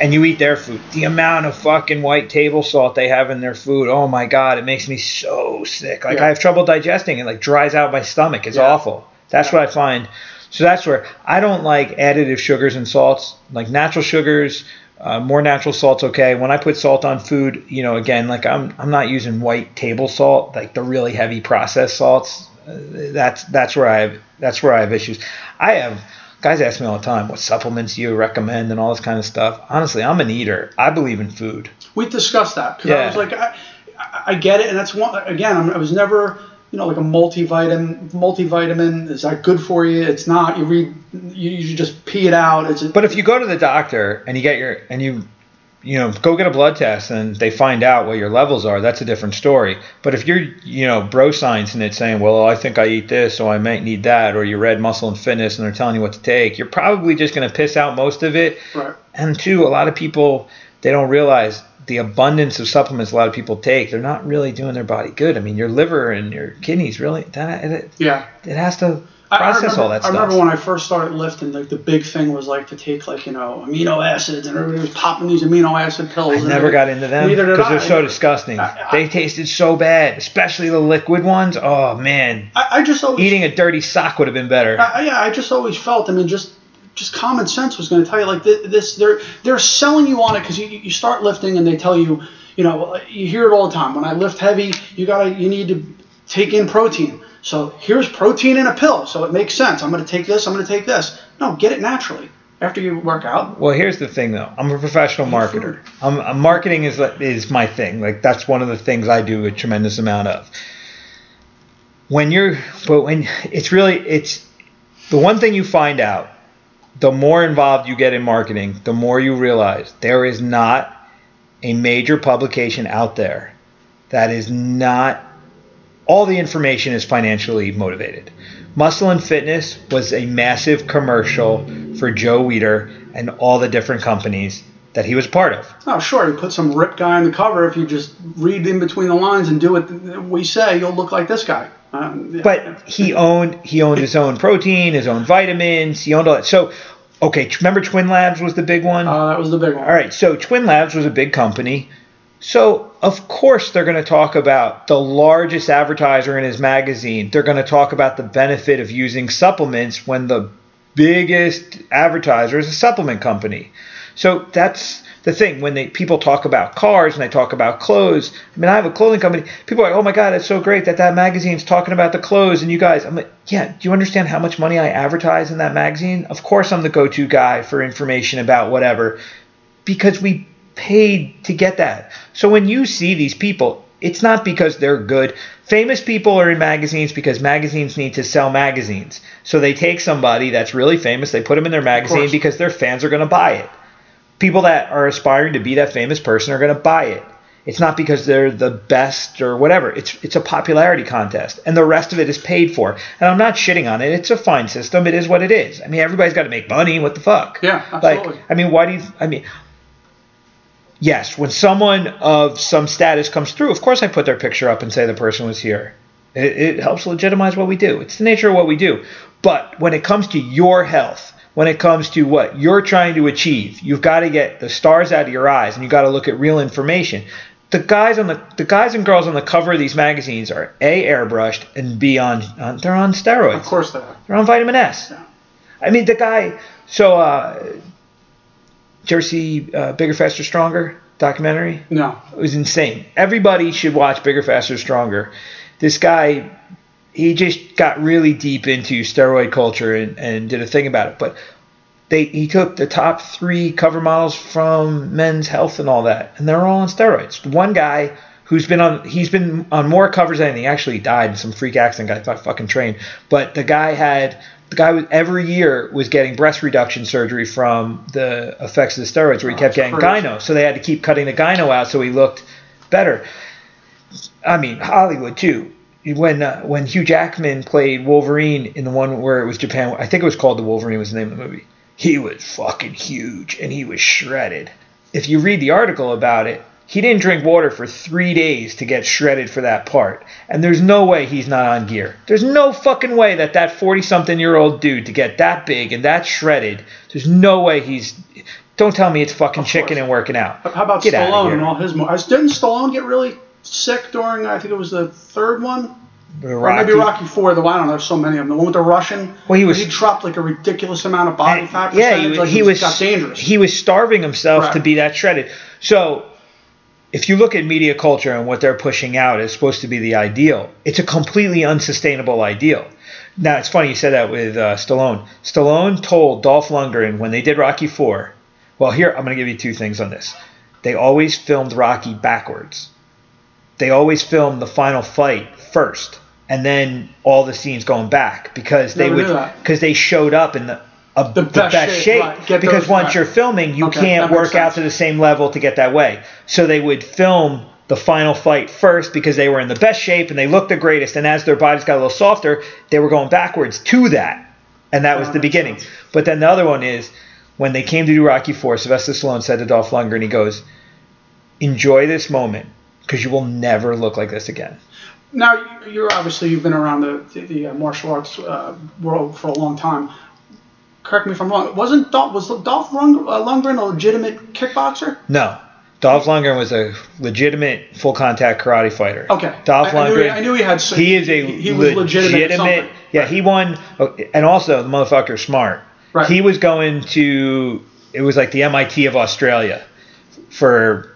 Speaker 1: and you eat their food, the amount of fucking white table salt they have in their food, oh my god, it makes me so sick. Like
Speaker 2: Yeah.
Speaker 1: I have trouble digesting it, like dries out my stomach. It's
Speaker 2: Yeah.
Speaker 1: awful. That's
Speaker 2: Yeah.
Speaker 1: what I find. So that's where I don't like additive sugars and salts, like natural sugars. Uh, more natural salt's okay. When I put salt on food, you know, again, like I'm I'm not using white table salt, like the really heavy processed salts. Uh, that's that's where I have that's where I have issues. I have guys ask me all the time, what supplements you recommend and all this kind of stuff. Honestly, I'm an eater. I believe in food.
Speaker 2: we discussed that because I was like, I, I, I get it, and that's one again. I'm, was never, you know, like a multivitamin. Multivitamin is that good for you? It's not. You read, you, you just pee it out. It's
Speaker 1: But if you go to the doctor and you get your and you you know go get a blood test and they find out what your levels are, that's a different story. But if you're you know bro science and it's saying, well, I think I eat this, so I might need that, or you read Muscle and Fitness and they're telling you what to take, you're probably just going to piss out most of it.
Speaker 2: right,
Speaker 1: And two, a lot of people they don't realize the abundance of supplements a lot of people take. They're not really doing their body good. I mean, your liver and your kidneys really that it,
Speaker 2: yeah.
Speaker 1: it has to. Process
Speaker 2: remember-
Speaker 1: all that stuff.
Speaker 2: I remember when I first started lifting, like the big thing was like to take like you know amino acids, and everybody was popping these amino acid pills.
Speaker 1: I
Speaker 2: and
Speaker 1: never got into them because they're so disgusting.
Speaker 2: I- I-
Speaker 1: they tasted so bad, especially the liquid ones. Oh man,
Speaker 2: I, I just always
Speaker 1: eating a dirty sock would have been better.
Speaker 2: Yeah, I just always felt. I mean, just just common sense was going to tell you like this. They're they're selling you on it because you you start lifting and they tell you, you know, you hear it all the time. When I lift heavy, you gotta you need to take in protein. So here's protein in a pill, so it makes sense. I'm going to take this. I'm going to take this. No, get it naturally after you work out.
Speaker 1: Well, here's the thing, though. I'm a professional marketer. I'm, I'm marketing is is my thing. Like that's one of the things I do a tremendous amount of. When you're, but when it's really it's the one thing you find out. The more involved you get in marketing, the more you realize there is not a major publication out there that is not all the information is financially motivated. Muscle and Fitness was a massive commercial for Joe Weider and all the different companies that he was part of.
Speaker 2: Oh, sure. You put some rip guy on the cover. If you just read in between the lines and do what we say, you'll look like this guy. Um, yeah.
Speaker 1: But he owned he owned his own protein, his own vitamins. He owned all that. So, okay, remember Twin Labs was the big one.
Speaker 2: uh, that was the big one.
Speaker 1: All right, so Twin Labs was a big company. So, of course, they're going to talk about the largest advertiser in his magazine. They're going to talk about the benefit of using supplements when the biggest advertiser is a supplement company. So, that's the thing. When they people talk about cars and they talk about clothes, I mean, I have a clothing company. People are like, oh my God, it's so great that that magazine's talking about the clothes. And you guys, I'm like, yeah, do you understand how much money I advertise in that magazine? Of course, I'm the go to guy for information about whatever because we paid to get that. So when you see these people, it's not because they're good. Famous people are in magazines because magazines need to sell magazines. So they take somebody that's really famous, they put them in their magazine because their fans are going to buy it. People that are aspiring to be that famous person are going to buy it. It's not because they're the best or whatever. It's it's a popularity contest, and the rest of it is paid for. And I'm not shitting on it. It's a fine system. It is what it is. I mean, everybody's got to make money. What the fuck?
Speaker 2: Yeah,
Speaker 1: Like,
Speaker 2: absolutely.
Speaker 1: I mean, why do you? I mean, yes, when someone of some status comes through, of course I put their picture up and say the person was here. It, it helps legitimize what we do. It's the nature of what we do. But when it comes to your health, when it comes to what you're trying to achieve, you've got to get the stars out of your eyes and you've got to look at real information. The guys on the the guys and girls on the cover of these magazines are a airbrushed and b on, on they're on steroids.
Speaker 2: Of course they are.
Speaker 1: They're on vitamin S. I mean, the guy. So, uh, did you ever see uh, Bigger, Faster, Stronger documentary?
Speaker 2: No.
Speaker 1: It was insane. Everybody should watch Bigger, Faster, Stronger. This guy, he just got really deep into steroid culture and, and did a thing about it. But they he took the top three cover models from Men's Health and all that, and they're all on steroids. One guy who's been on he's been on more covers than anything. He actually died in some freak accident. Got fucking trained. But the guy had the guy was, every year was getting breast reduction surgery from the effects of the steroids, where he
Speaker 2: Oh,
Speaker 1: kept getting
Speaker 2: crazy.
Speaker 1: gyno. So they had to keep cutting the gyno out so he looked better. I mean Hollywood too. When uh, when Hugh Jackman played Wolverine in the one where it was Japan, I think it was called the Wolverine was the name of the movie. He was fucking huge and he was shredded. If you read the article about it, he didn't drink water for three days to get shredded for that part. And there's no way he's not on gear. There's no fucking way that that 40 something year old dude to get that big and that shredded, there's no way he's. Don't tell me it's fucking chicken and working out.
Speaker 2: How about
Speaker 1: Get
Speaker 2: Stallone and all his? Mo- didn't Stallone get really sick during? I think it was the third one.
Speaker 1: The
Speaker 2: Or maybe Rocky Four. The I don't know. There's so many of them. The one with the Russian.
Speaker 1: Well, he was-
Speaker 2: He dropped like a ridiculous amount of body fat.
Speaker 1: yeah, he,
Speaker 2: like
Speaker 1: he
Speaker 2: it
Speaker 1: was
Speaker 2: got dangerous.
Speaker 1: He was starving himself to be that shredded. So, if you look at media culture and what they're pushing out is supposed to be the ideal, it's a completely unsustainable ideal. Now, it's funny you said that with uh, Stallone. Stallone told Dolph Lundgren when they did Rocky Four. Well, here I'm going to give you two things on this. They always filmed Rocky backwards. They always filmed the final fight first, and then all the scenes going back because they
Speaker 2: Never
Speaker 1: would because they showed up in the a, the,
Speaker 2: best
Speaker 1: best,
Speaker 2: shape, right.
Speaker 1: Because once
Speaker 2: right.
Speaker 1: you're filming you
Speaker 2: Okay,
Speaker 1: can't work out to the same level to get that way. So they would film the final fight first because they were in the best shape and they looked the greatest. And as their bodies got a little softer they were going backwards to that. And that was the beginning. but then the other one is when they came to do Rocky 4 Sylvester Stallone said to Dolph Lundgren he goes enjoy this moment because you will never look like this again.
Speaker 2: Now you- you're obviously you've been around the the, the uh, martial arts uh, world for a long time. Correct me if I'm wrong. Wasn't Dolph, was Dolph uh, Lundgren a legitimate kickboxer?
Speaker 1: No. Dolph Lundgren was a legitimate full contact karate fighter.
Speaker 2: Okay.
Speaker 1: Dolph
Speaker 2: I, I knew he,
Speaker 1: Lundgren.
Speaker 2: I knew he had. some-
Speaker 1: he is a
Speaker 2: he, he was legitimate. at something.
Speaker 1: Yeah, he won, oh, and also the motherfucker smart.
Speaker 2: Right.
Speaker 1: He was going to. It was like the MIT of Australia for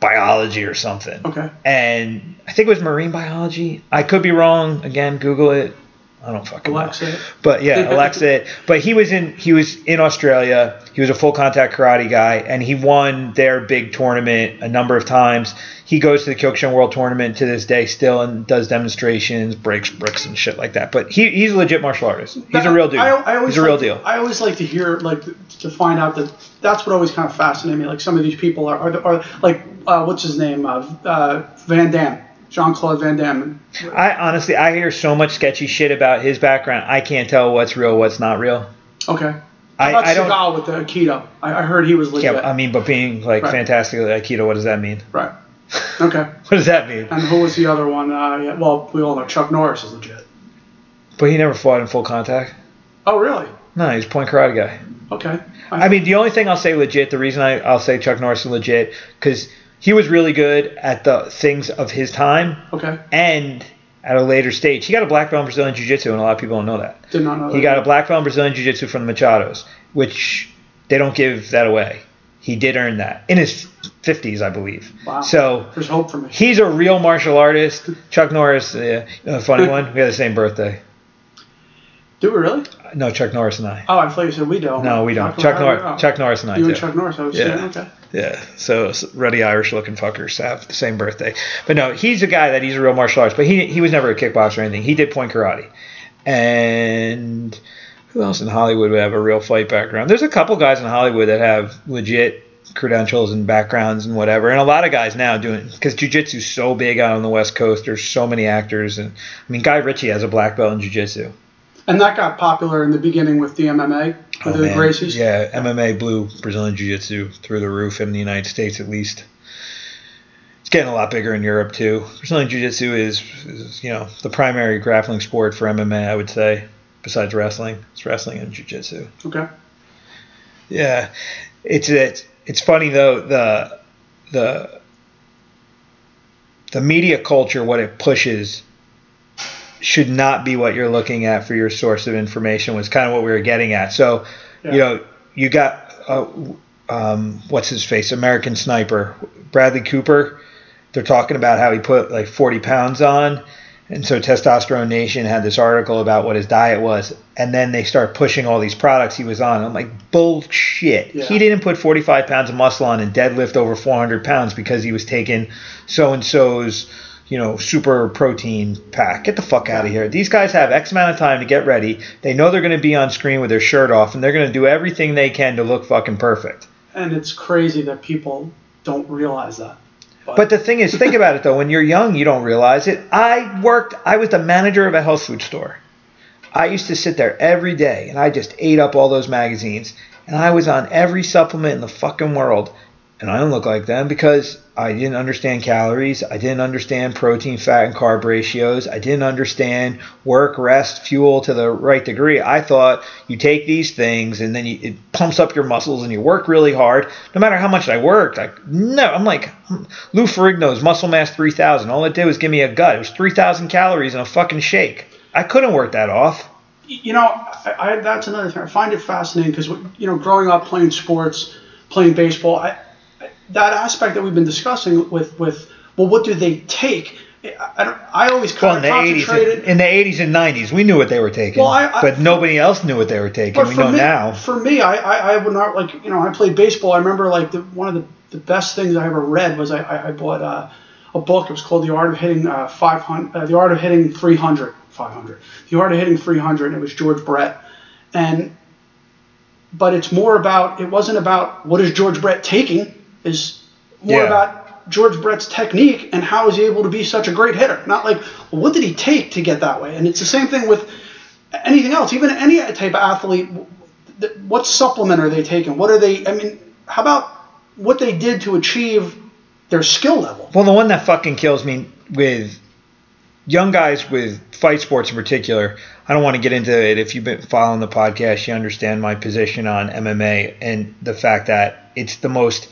Speaker 1: biology or something.
Speaker 2: Okay.
Speaker 1: And I think it was marine biology. I could be wrong. Again, Google it. I don't fucking
Speaker 2: Alexa
Speaker 1: know. But yeah, Alexa. But he was in he was in Australia. He was a full contact karate guy and he won their big tournament a number of times. He goes to the Kyokushin World Tournament to this day still and does demonstrations, breaks bricks and shit like that. But he, he's a legit martial artist. He's a real dude.
Speaker 2: I, I always
Speaker 1: he's a real
Speaker 2: like-
Speaker 1: deal.
Speaker 2: I always like to hear, like, to find out that that's what always kind of fascinated me. Like, some of these people are, are, are like, uh, what's his name? Uh, uh, Van Damme. Jean Claude Van Damme.
Speaker 1: I honestly I hear so much sketchy shit about his background. I can't tell what's real, what's not real.
Speaker 2: Okay.
Speaker 1: I, I don't
Speaker 2: Seagal with the Aikido? I, I heard he was legit.
Speaker 1: yeah, I mean, but being like
Speaker 2: Right.
Speaker 1: fantastically Aikido, what does that mean?
Speaker 2: right. Okay.
Speaker 1: What does that mean?
Speaker 2: And who was the other one? Uh, yeah, well, we all know Chuck Norris is legit.
Speaker 1: But he never fought in full contact.
Speaker 2: Oh, really?
Speaker 1: No, he's a point karate guy.
Speaker 2: Okay.
Speaker 1: I mean, the only thing I'll say legit, the reason I, I'll say Chuck Norris is legit, because he was really good at the things of his time
Speaker 2: Okay.
Speaker 1: and at a later stage. He got a black belt in Brazilian Jiu Jitsu, and a lot of people don't know that.
Speaker 2: Did not know that.
Speaker 1: He got a black belt in Brazilian Jiu Jitsu from the Machados, which they don't give that away. He did earn that in his 50s, I believe.
Speaker 2: Wow.
Speaker 1: So
Speaker 2: There's hope for me.
Speaker 1: he's a real martial artist. Chuck Norris, uh, a funny one. We had the same birthday.
Speaker 2: Do we really?
Speaker 1: No, Chuck Norris and I.
Speaker 2: Oh, I thought you said we don't.
Speaker 1: No, we don't.
Speaker 2: Chuck.
Speaker 1: Nor-
Speaker 2: oh.
Speaker 1: Chuck Norris and I
Speaker 2: You
Speaker 1: too.
Speaker 2: and Chuck Norris. I was
Speaker 1: Yeah.
Speaker 2: saying, okay.
Speaker 1: Yeah, so ruddy Irish looking fuckers have the same birthday. But no, he's a guy that he's a real martial artist, but he he was never a kickboxer or anything. He did point karate. And who else in Hollywood would have a real fight background? There's a couple guys in Hollywood that have legit credentials and backgrounds and whatever. And a lot of guys now doing because jujitsu's so big out on the West Coast. There's so many actors and I mean Guy Ritchie has a black belt in jujitsu.
Speaker 2: And that got popular in the beginning with the MMA, with
Speaker 1: Oh, man. Yeah, MMA blew Brazilian Jiu Jitsu through the roof in the United States, at least. It's getting a lot bigger in Europe, too. Brazilian Jiu Jitsu is, is, you know, the primary grappling sport for MMA, I would say, besides wrestling. It's wrestling and Jiu Jitsu.
Speaker 2: Okay.
Speaker 1: Yeah. It's, it's, it's funny, though, the, the, the media culture, what it pushes should not be what you're looking at for your source of information was kind of what we were getting at. So,
Speaker 2: Yeah.
Speaker 1: you know, you got uh, um, what's his face, American Sniper, Bradley Cooper. They're talking about how he put like 40 pounds on, and so Testosterone Nation had this article about what his diet was, and then they start pushing all these products he was on. I'm like, bullshit.
Speaker 2: Yeah.
Speaker 1: He didn't put 45 pounds of muscle on and deadlift over 400 pounds because he was taking so and so's you know, super protein pack. Get the fuck out of here. These guys have X amount of time to get ready. They know they're going to be on screen with their shirt off, and they're going to do everything they can to look fucking perfect.
Speaker 2: And it's crazy that people don't realize that.
Speaker 1: But the thing is, think about it though. When you're young, you don't realize it. I worked. I was the manager of a health food store. I used to sit there every day, and I just ate up all those magazines. And I was on every supplement in the fucking world, and I don't look like them because I didn't understand calories. I didn't understand protein, fat, and carb ratios. I didn't understand work, rest, fuel to the right degree. I thought you take these things and then you, it pumps up your muscles and you work really hard. No matter how much I worked, I no, I'm like hmm, Lou Ferrigno's Muscle Mass 3000. All it did was give me a gut. It was 3,000 calories in a fucking shake. I couldn't work that off.
Speaker 2: you know, I, I, that's another thing. I find it fascinating because you know, growing up playing sports, playing baseball, I, that aspect that we've been discussing with with well, what do they take? I, I, don't, I always
Speaker 1: Well, in the 80s,
Speaker 2: concentrated.
Speaker 1: in the 80s and 90s, we knew what they were taking,
Speaker 2: Well, I- I-
Speaker 1: but nobody else knew what they were taking. We know
Speaker 2: me,
Speaker 1: now.
Speaker 2: For me, I, I, I would not like you know I played baseball. I remember like the, one of the, the best things I ever read was I, I, I bought uh, a book. It was called The Art of Hitting uh, 500, uh, The Art of Hitting 300, 500, The Art of Hitting 300. And it was George Brett, and but it's more about it wasn't about what is George Brett taking is more
Speaker 1: Yeah.
Speaker 2: about George Brett's technique and how is he able to be such a great hitter. Not like what did he take to get that way. And it's the same thing with anything else, even any type of athlete. What supplement are they taking? What are they? I mean, how about what they did to achieve their skill level?
Speaker 1: Well, the one that fucking kills me with young guys with fight sports in particular. I don't want to get into it. If you've been following the podcast, you understand my position on MMA and the fact that it's the most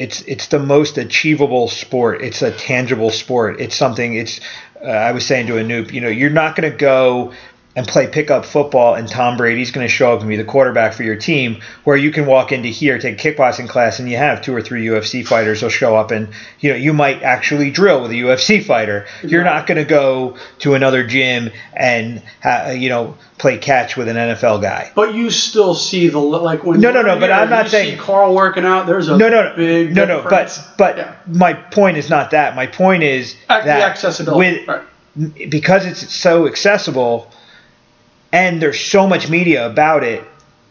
Speaker 1: it's it's the most achievable sport. It's a tangible sport. It's something. It's uh, I was saying to Anoop, you know, you're not going to go and play pickup football and Tom Brady's going to show up and be the quarterback for your team where you can walk into here take a kickboxing class and you have two or three UFC fighters will show up and you know you might actually drill with a UFC fighter you're not going to go to another gym and ha- you know play catch with an NFL guy
Speaker 2: But you still see the like when
Speaker 1: No, no, no, but I'm not saying-
Speaker 2: Carl working out. There's a
Speaker 1: no no no
Speaker 2: big
Speaker 1: no no
Speaker 2: difference.
Speaker 1: but but
Speaker 2: Yeah.
Speaker 1: my point is not that my point is
Speaker 2: the
Speaker 1: that
Speaker 2: accessibility,
Speaker 1: with
Speaker 2: right.
Speaker 1: because it's so accessible and there's so much media about it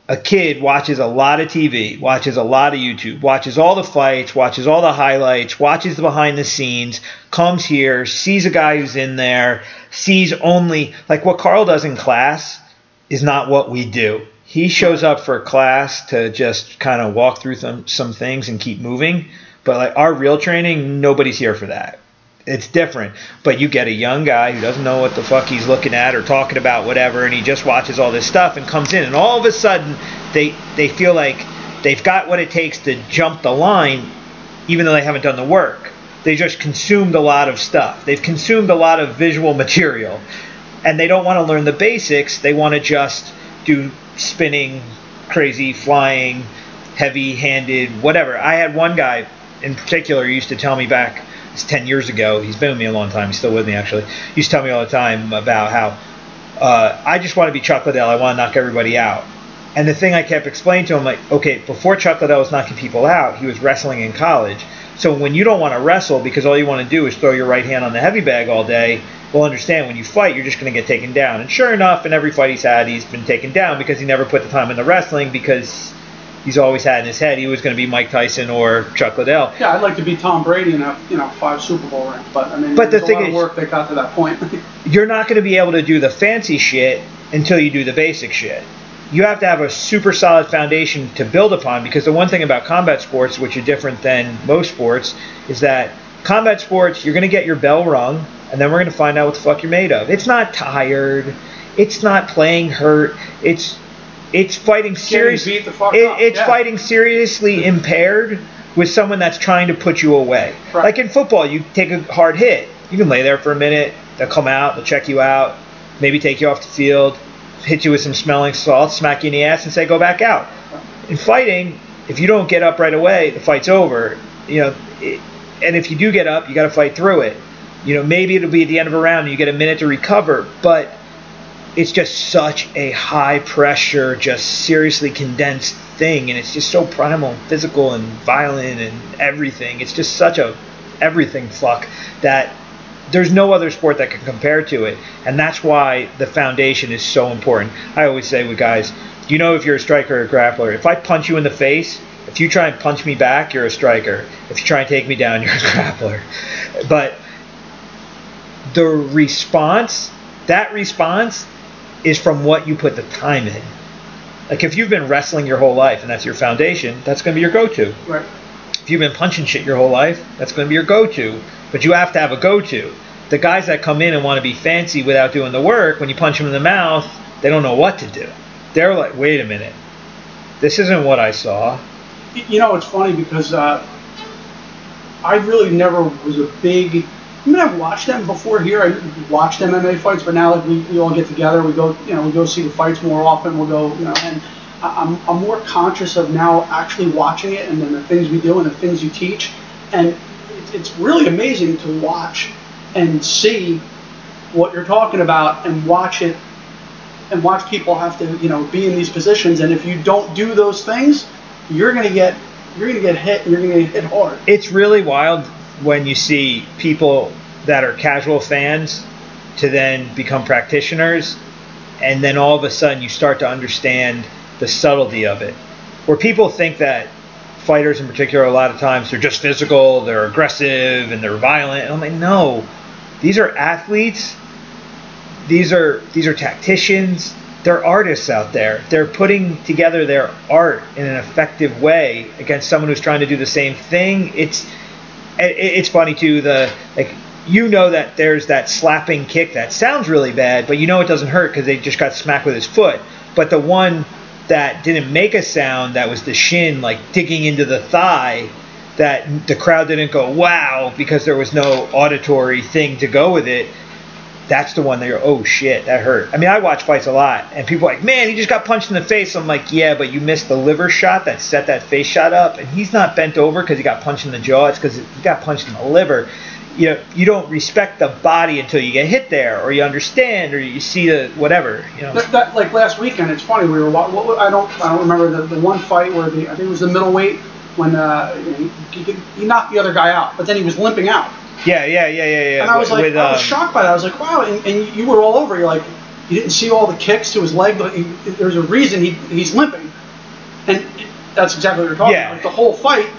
Speaker 1: a kid watches a lot of TV, watches a lot of YouTube, watches all the fights, watches all the highlights, watches the behind the scenes, comes here, sees a guy who's in there, sees only like what Carl does in class is not what we do. He shows up for class to just kind of walk through some, some things and keep moving. But like our real training, nobody's here for that. It's different. But you get a young guy who doesn't know what the fuck he's looking at or talking about, whatever, and he just watches all this stuff and comes in, and all of a sudden they they feel like they've got what it takes to jump the line, even though they haven't done the work. They just consumed a lot of stuff. They've consumed a lot of visual material, and they don't want to learn the basics. They want to just do spinning, crazy, flying, heavy-handed, whatever. I had one guy in particular used to tell me back it's 10 years ago. He's been with me a long time. He's still with me, actually. He used to tell me all the time about how uh, I just want to be Chuck Liddell. I want to knock everybody out. And the thing I kept explaining to him, like, okay, before Chuck Liddell was knocking people out, he was wrestling in college. So when you don't want to wrestle because all you want to do is throw your right hand on the heavy bag all day, well, understand when you fight, you're just going to get taken down. And sure enough, in every fight he's had, he's been taken down because he never put the time into wrestling because he's always had in his head he was going to be Mike Tyson or Chuck Liddell.
Speaker 2: Yeah, I'd like to be Tom Brady in a you know five Super Bowl ring, but I mean,
Speaker 1: But the thing is-
Speaker 2: work that got to that point.
Speaker 1: you're not going to be able to do the fancy shit until you do the basic shit. You have to have a super solid foundation to build upon because the one thing about combat sports, which are different than most sports, is that combat sports, you're going to get your bell rung and then we're going to find out what the fuck you're made of. It's not tired. It's not playing hurt. It's it's fighting serious.
Speaker 2: beat the fuck
Speaker 1: it- It's
Speaker 2: yeah.
Speaker 1: fighting seriously impaired with someone that's trying to put you away.
Speaker 2: Right.
Speaker 1: Like in football, you take a hard hit. You can lay there for a minute. They'll come out. They'll check you out. Maybe take you off the field. Hit you with some smelling salts, Smack you in the ass and say go back out. In fighting, if you don't get up right away, the fight's over. You know, it, and if you do get up, you got to fight through it. You know, maybe it'll be at the end of a round and you get a minute to recover, but it's just such a high pressure, just seriously condensed thing, and it's just so primal, and physical, and violent, and everything. It's just such a everything fuck that there's no other sport that can compare to it, and that's why the foundation is so important. I always say with guys, you know if you're a striker or a grappler. If I punch you in the face, if you try and punch me back, you're a striker. If you try and take me down, you're a grappler. But the response, that response, is from what you put the time in. Like if you've been wrestling your whole life and that's your foundation, that's going to be your go-to.
Speaker 2: right.
Speaker 1: If you've been punching shit your whole life, that's going to be your go-to. But you have to have a go-to. The guys that come in and want to be fancy without doing the work, when you punch them in the mouth, they don't know what to do. They're like, wait a minute, this isn't what I saw.
Speaker 2: You know, it's funny because uh, I really never was a big. I mean, I've watched them before here. I watched MMA fights, but now like we, we all get together, we go, you know, we go see the fights more often. We'll go, you know, and I'm I'm more conscious of now actually watching it and then the things we do and the things you teach, and it's, really amazing to watch and see what you're talking about and watch it and watch people have to you know be in these positions and if you don't do those things you're gonna get you're gonna get hit and you're gonna get hit hard
Speaker 1: it's really wild when you see people that are casual fans to then become practitioners and then all of a sudden you start to understand the subtlety of it. Where people think that fighters in particular a lot of times they're just physical they're aggressive and they're violent and i'm like no. These are athletes. These are these are tacticians. They're artists out there. They're putting together their art in an effective way against someone who's trying to do the same thing. It's it, it's funny too the like you know that there's that slapping kick that sounds really bad, but you know it doesn't hurt because they just got smacked with his foot. But the one that didn't make a sound, that was the shin like digging into the thigh, that the crowd didn't go wow because there was no auditory thing to go with it. That's the one that you're, oh shit, that hurt. I mean, I watch fights a lot, and people are like, man, he just got punched in the face. I'm like, yeah, but you missed the liver shot that set that face shot up, and he's not bent over because he got punched in the jaw. It's because he got punched in the liver you know you don't respect the body until you get hit there or you understand or you see the whatever you know
Speaker 2: That, that, like last weekend, it's funny. We were what, what- I don't I don't remember the, the one fight where the I think it was the middleweight when uh, he, he, he knocked the other guy out, but then he was limping out,
Speaker 1: yeah yeah yeah yeah yeah
Speaker 2: and I was like
Speaker 1: with,
Speaker 2: I was
Speaker 1: um,
Speaker 2: shocked by that. I was like, wow, and, and you were all over. You're like, you didn't see all the kicks to his leg. but he, there's a reason he he's limping, and that's exactly what you're talking
Speaker 1: Yeah.
Speaker 2: about. Like, the whole fight,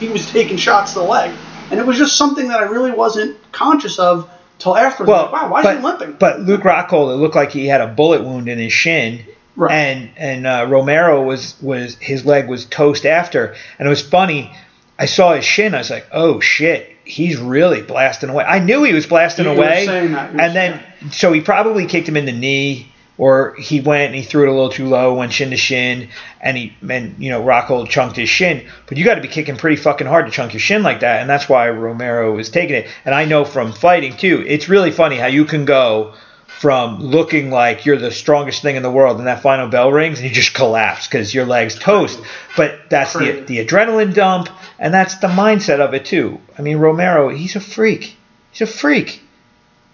Speaker 2: he was taking shots to the leg, and it was just something that I really wasn't conscious of till after.
Speaker 1: well
Speaker 2: like, wow, why
Speaker 1: but,
Speaker 2: is he limping?
Speaker 1: but Luke Rockhold it looked like he had a bullet wound in his shin
Speaker 2: Right.
Speaker 1: and and uh, Romero was was his leg was toast after and it was funny I saw his shin I was like oh shit he's really blasting away I knew he was blasting
Speaker 2: You
Speaker 1: away. And then so he probably kicked him in the knee or he went and he threw it a little too low, went shin to shin, and he and you know Rockhold chunked his shin. But you got to be kicking pretty fucking hard to chunk your shin like that, and that's why Romero was taking it. And I know from fighting too, it's really funny how you can go from looking like you're the strongest thing in the world, and that final bell rings, and you just collapse because your legs toast. But that's the the adrenaline dump, and that's the mindset of it too. I mean Romero, he's a freak. He's a freak.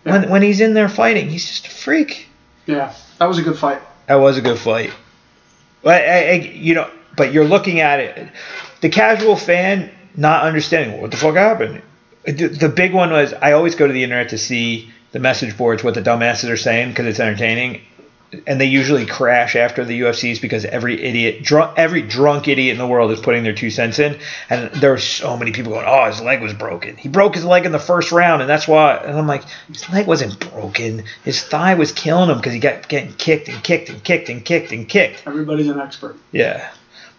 Speaker 1: When
Speaker 2: Yeah.
Speaker 1: when he's in there fighting, he's just a freak.
Speaker 2: Yeah, that was a good fight.
Speaker 1: That was a good fight. But I, I, you know, but you're looking at it, the casual fan not understanding what the fuck happened. The big one was I always go to the internet to see the message boards, what the dumbasses are saying because it's entertaining, and they usually crash after the UFCs because every idiot, drunk, every drunk idiot in the world is putting their two cents in, and there were so many people going, "Oh, his leg was broken. He broke his leg in the first round, and that's why." And I'm like, his leg wasn't broken. His thigh was killing him because he got getting kicked and kicked and kicked and kicked and kicked.
Speaker 2: Everybody's an expert.
Speaker 1: Yeah.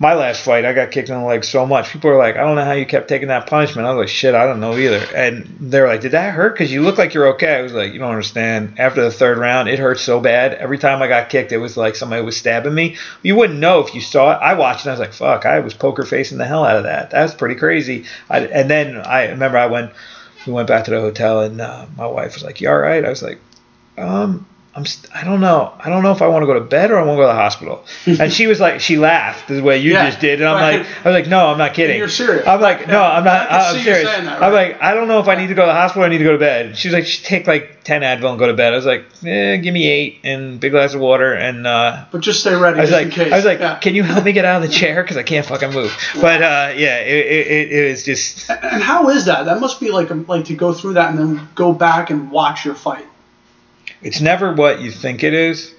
Speaker 1: My last fight, I got kicked in the leg so much. People are like, I don't know how you kept taking that punishment. I was like, shit, I don't know either. And they're like, did that hurt? Because you look like you're okay. I was like, you don't understand. After the third round, it hurt so bad. Every time I got kicked, it was like somebody was stabbing me. You wouldn't know if you saw it. I watched and I was like, fuck, I was poker facing the hell out of that. That's pretty crazy. I, and then I remember I went, we went back to the hotel, and uh, my wife was like, you all right? I was like, um, I'm st- I don't know. I don't know if I want to go to bed or I want to go to the hospital. and she was like, she laughed the way you
Speaker 2: Yeah,
Speaker 1: just did, and I'm
Speaker 2: right.
Speaker 1: like, I was like, no, I'm not kidding.
Speaker 2: You're serious.
Speaker 1: I'm like, no, I'm not.
Speaker 2: I
Speaker 1: I'm serious.
Speaker 2: that,
Speaker 1: I'm like, I don't know if I need to go to the hospital. or I need to go to bed. She was like, she take like ten Advil and go to bed. I was like, eh, give me eight and a big glass of water and. uh
Speaker 2: But just stay ready
Speaker 1: I was like,
Speaker 2: in case.
Speaker 1: I was like,
Speaker 2: yeah.
Speaker 1: can you help me get out of the chair because I can't fucking move. But uh, yeah, it, it, it, it was just
Speaker 2: And how is that? That must be like like to go through that and then go back and watch your fight.
Speaker 1: It's never what you think it is.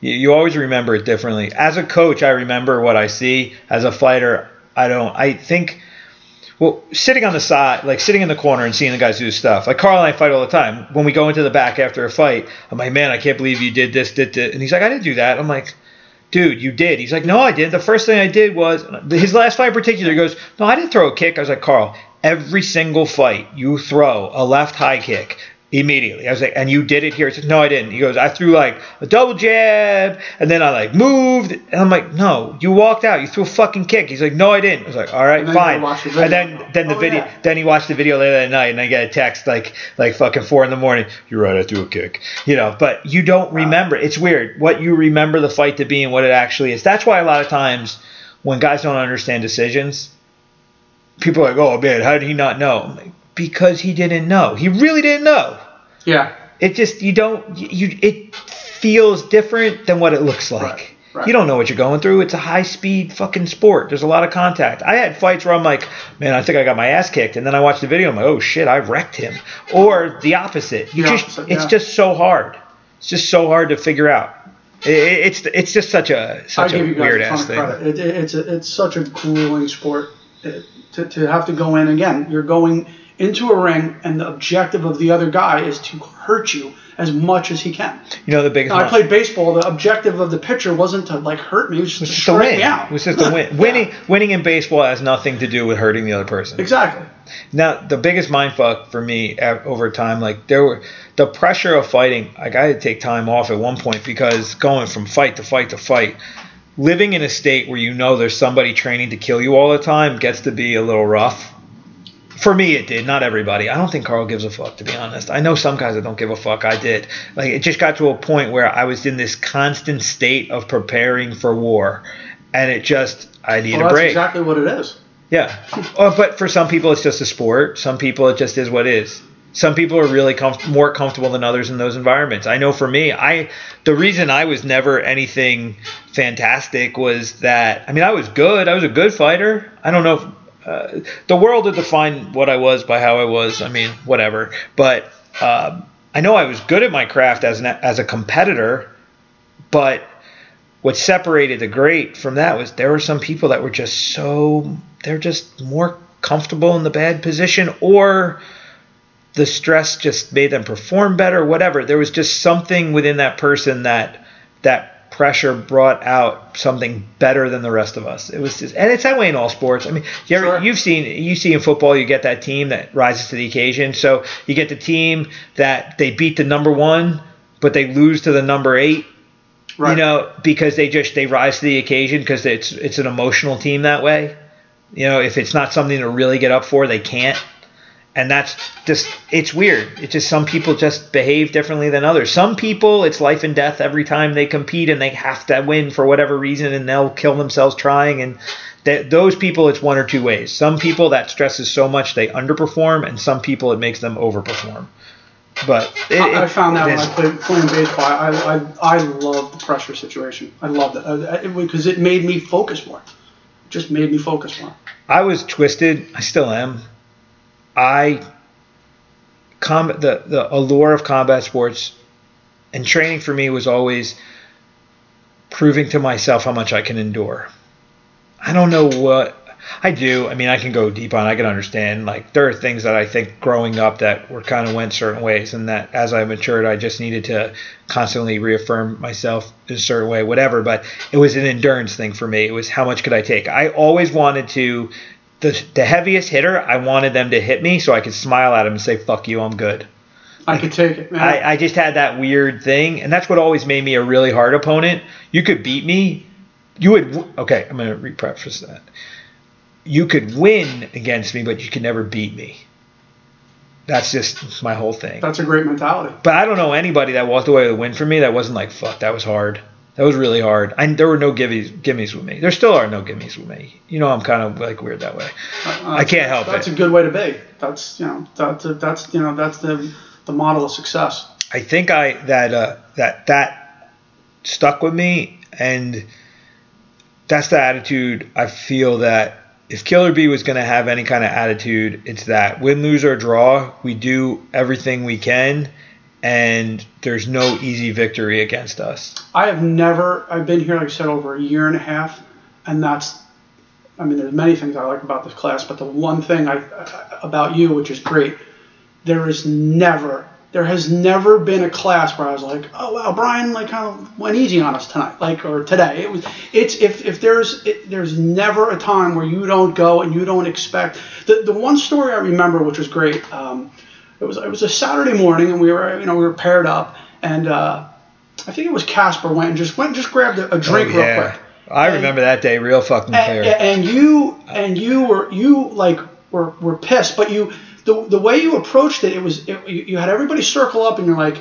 Speaker 1: You, you always remember it differently. As a coach, I remember what I see. As a fighter, I don't. I think. Well, sitting on the side, like sitting in the corner and seeing the guys do stuff. Like Carl and I fight all the time. When we go into the back after a fight, I'm like, man, I can't believe you did this, did this. And he's like, I didn't do that. I'm like, dude, you did. He's like, no, I didn't. The first thing I did was his last fight in particular. He goes, no, I didn't throw a kick. I was like, Carl, every single fight you throw a left high kick immediately. I was like, and you did it here? He said, no, I didn't. He goes, I threw like a double jab, and then I like moved, and I'm like, no, you walked out. You threw a fucking kick. He's like, no, I didn't. I was like, all right,
Speaker 2: And
Speaker 1: fine.
Speaker 2: the.
Speaker 1: And then then the
Speaker 2: Oh,
Speaker 1: video,
Speaker 2: yeah.
Speaker 1: then he watched the video later that night, and I get a text like like fucking four in the morning. You're right, I threw a kick. You know, but you don't remember. It's weird what you remember the fight to be and what it actually is. That's why a lot of times when guys don't understand decisions, people are like, oh man, how did he not know? I'm like, because he didn't know. He really didn't know.
Speaker 2: Yeah.
Speaker 1: It just you don't you, it feels different than what it looks like.
Speaker 2: Right, right.
Speaker 1: You don't know what you're going through. It's a high speed fucking sport. There's a lot of contact. I had fights where I'm like, man, I think I got my ass kicked, and then I watch the video. I'm like, oh shit, I wrecked him. Or the opposite. You
Speaker 2: The
Speaker 1: just
Speaker 2: opposite,
Speaker 1: it's just so hard. It's just so hard to figure out. It, it- it's it's just such a
Speaker 2: I
Speaker 1: such a
Speaker 2: give you guys
Speaker 1: weird
Speaker 2: a ton
Speaker 1: ass
Speaker 2: of
Speaker 1: thing.
Speaker 2: It, it, it's a, it's such a grueling sport. to, to have to go in again. You're going into a ring, and the objective of the other guy is to hurt you as much as he can.
Speaker 1: You know the biggest.
Speaker 2: Now, I played baseball. The objective of the pitcher wasn't to like hurt me; it was just,
Speaker 1: was
Speaker 2: to
Speaker 1: just to win.
Speaker 2: me out.
Speaker 1: It was just to win. Winning, winning in baseball has nothing to do with hurting the other person.
Speaker 2: Exactly.
Speaker 1: Now, the biggest mind fuck for me over time, like there were the pressure of fighting. Like I had to take time off at one point because going from fight to fight to fight, living in a state where you know there's somebody training to kill you all the time gets to be a little rough. For me, it did. Not everybody. I don't think Carl gives a fuck, to be honest. I know some guys that don't give a fuck. I did. Like it just got to a point where I was in this constant state of preparing for war, and it just I need
Speaker 2: Well,
Speaker 1: a
Speaker 2: that's
Speaker 1: break.
Speaker 2: exactly what it is.
Speaker 1: Yeah. Oh, but for some people, it's just a sport. Some people, it just is what is. Some people are really comf- more comfortable than others in those environments. I know for me, I the reason I was never anything fantastic was that I mean I was good. I was a good fighter. I don't know. If, uh, the world will define what I was by how I was. I mean, whatever. But um, I know I was good at my craft as an as a competitor. But what separated the great from that was there were some people that were just so they're just more comfortable in the bad position or the stress just made them perform better whatever there was just something within that person that that pressure brought out something better than the rest of us. It was just and it's that way in all sports. I mean you ever,
Speaker 2: Sure.
Speaker 1: you've seen you see in football you get that team that rises to the occasion. So you get the team that they beat the number one but they lose to the number eight
Speaker 2: Right.
Speaker 1: you know because they just they rise to the occasion because it's it's an emotional team that way. You know if it's not something to really get up for they can't and that's just it's weird it's just some people just behave differently than others some people it's life and death every time they compete and they have to win for whatever reason and they'll kill themselves trying and th- those people it's one or two ways some people that stresses so much they underperform and some people it makes them overperform but it,
Speaker 2: I, I found that when I played playing baseball. I I, I, love the pressure situation. I loved it uh, because it, made me focus more. Just made me focus more.
Speaker 1: I was twisted. I still am. I combat the the allure of combat sports and training for me was always proving to myself how much I can endure. I don't know what I do. I mean, I can go deep on. I can understand. Like there are things that I think growing up that were kind of went certain ways, and that as I matured, I just needed to constantly reaffirm myself in a certain way, whatever. But it was an endurance thing for me. It was how much could I take. I always wanted to. The, the heaviest hitter, I wanted them to hit me so I could smile at them and say, fuck you, I'm good.
Speaker 2: I could take it, man.
Speaker 1: I, I just had that weird thing, and that's what always made me a really hard opponent. You could beat me. You would. Okay, I'm going to repreface that. You could win against me, but you could never beat me. That's just my whole thing.
Speaker 2: That's a great mentality.
Speaker 1: But I don't know anybody that walked away with a win from me that wasn't like, fuck, that was hard. That was really hard. And there were no gimmies, gimmies with me. There still are no gimmies with me. You know, I'm kind of like weird that way.
Speaker 2: Uh,
Speaker 1: I can't help
Speaker 2: that's
Speaker 1: it.
Speaker 2: That's a good way to be. That's you know that's that's you know that's the the model of success.
Speaker 1: I think I that uh, that that stuck with me, and that's the attitude I feel that if Killer B was going to have any kind of attitude, it's that win, lose or draw, we do everything we can, and there's no easy victory against us.
Speaker 2: I have never. I've been here, like I said, over a year and a half, and that's. I mean, there's many things I like about this class, but the one thing I about you, which is great, there is never, there has never been a class where I was like, oh wow, Brian like kind of went easy on us tonight, like or today. It was, it's if if there's it, there's never a time where you don't go and you don't expect. The the one story I remember, which was great. Um, it was it was a Saturday morning, and we were you know we were paired up, and uh, I think it was Casper went and just went and just grabbed a, a drink
Speaker 1: Oh,
Speaker 2: real
Speaker 1: yeah.
Speaker 2: quick.
Speaker 1: I
Speaker 2: And-
Speaker 1: remember that day real fucking
Speaker 2: and,
Speaker 1: clear.
Speaker 2: and you and you were you like were, were pissed, but you the, the way you approached it, it was it, you, you had everybody circle up, and you're like,